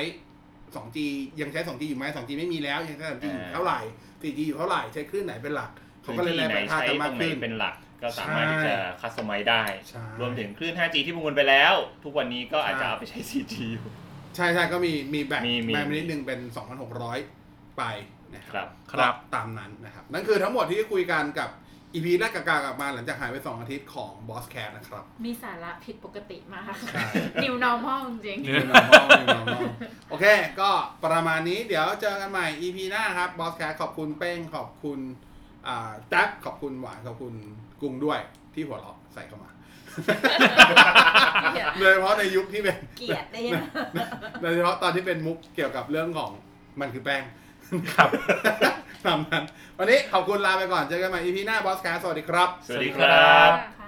2G ยังใช้ 2G อยู่ไหม 2G ไม่มีแล้วยังใช้ 3G อยู่เท่าไหร่ 4G อยู่เท่าไหร่ใช้คลื่นไหนเป็นหลักเขาก็ พื้เล่นนที่แร่ไหนแปรธาตุใช้กันตมารงกไหนขึ้นเป็นหลัก ก็สามารถที่ใช่จะคัสตอมไมได้ใช่รวมถึงคลื่น 5G ที่ประมูลไปแล้ว ทุกวันนี้ก็อาจจะเอาไปใช้ 4G อยู่ ใช่ใช่ก็มีมีแบ่งมีมีแบ่งไปนิดนึงเป็น 2,600 ไปนะคครัรับครับก็ตามนั้นนะครับ นั่นคือทั้งหมดที่คุยกันกับ EP แรกกากลับมาหลังจากหายไป 2 อาทิตย์ของ Boss Cat นะครับ มีสาระผิดปกติมากใช่ New normal จริง New normal New normal โอเค ก็ประมาณนี้เดี๋ยวเจอกันใหม่ EP หน้าครับ Boss Cat ขอบคุณเป้งขอบคุณอ่า แท็บขอบคุณหวานขอบคุณกุ้งด้วยที่หัวเราะใส่เข้ามาเกลียดโดยเฉพาะในยุคที่เป็นเกลียดได้ยังโดยเฉพาะตอนที่เป็นมุกเกี่ยวกับเรื่องของมันคือแป้งครับตามนั้นวันนี้ขอบคุณลาไปก่อนเจอกันใหม่ EP หน้า Boss Cat สวัสดีครับ สวัสดีครับค่ะ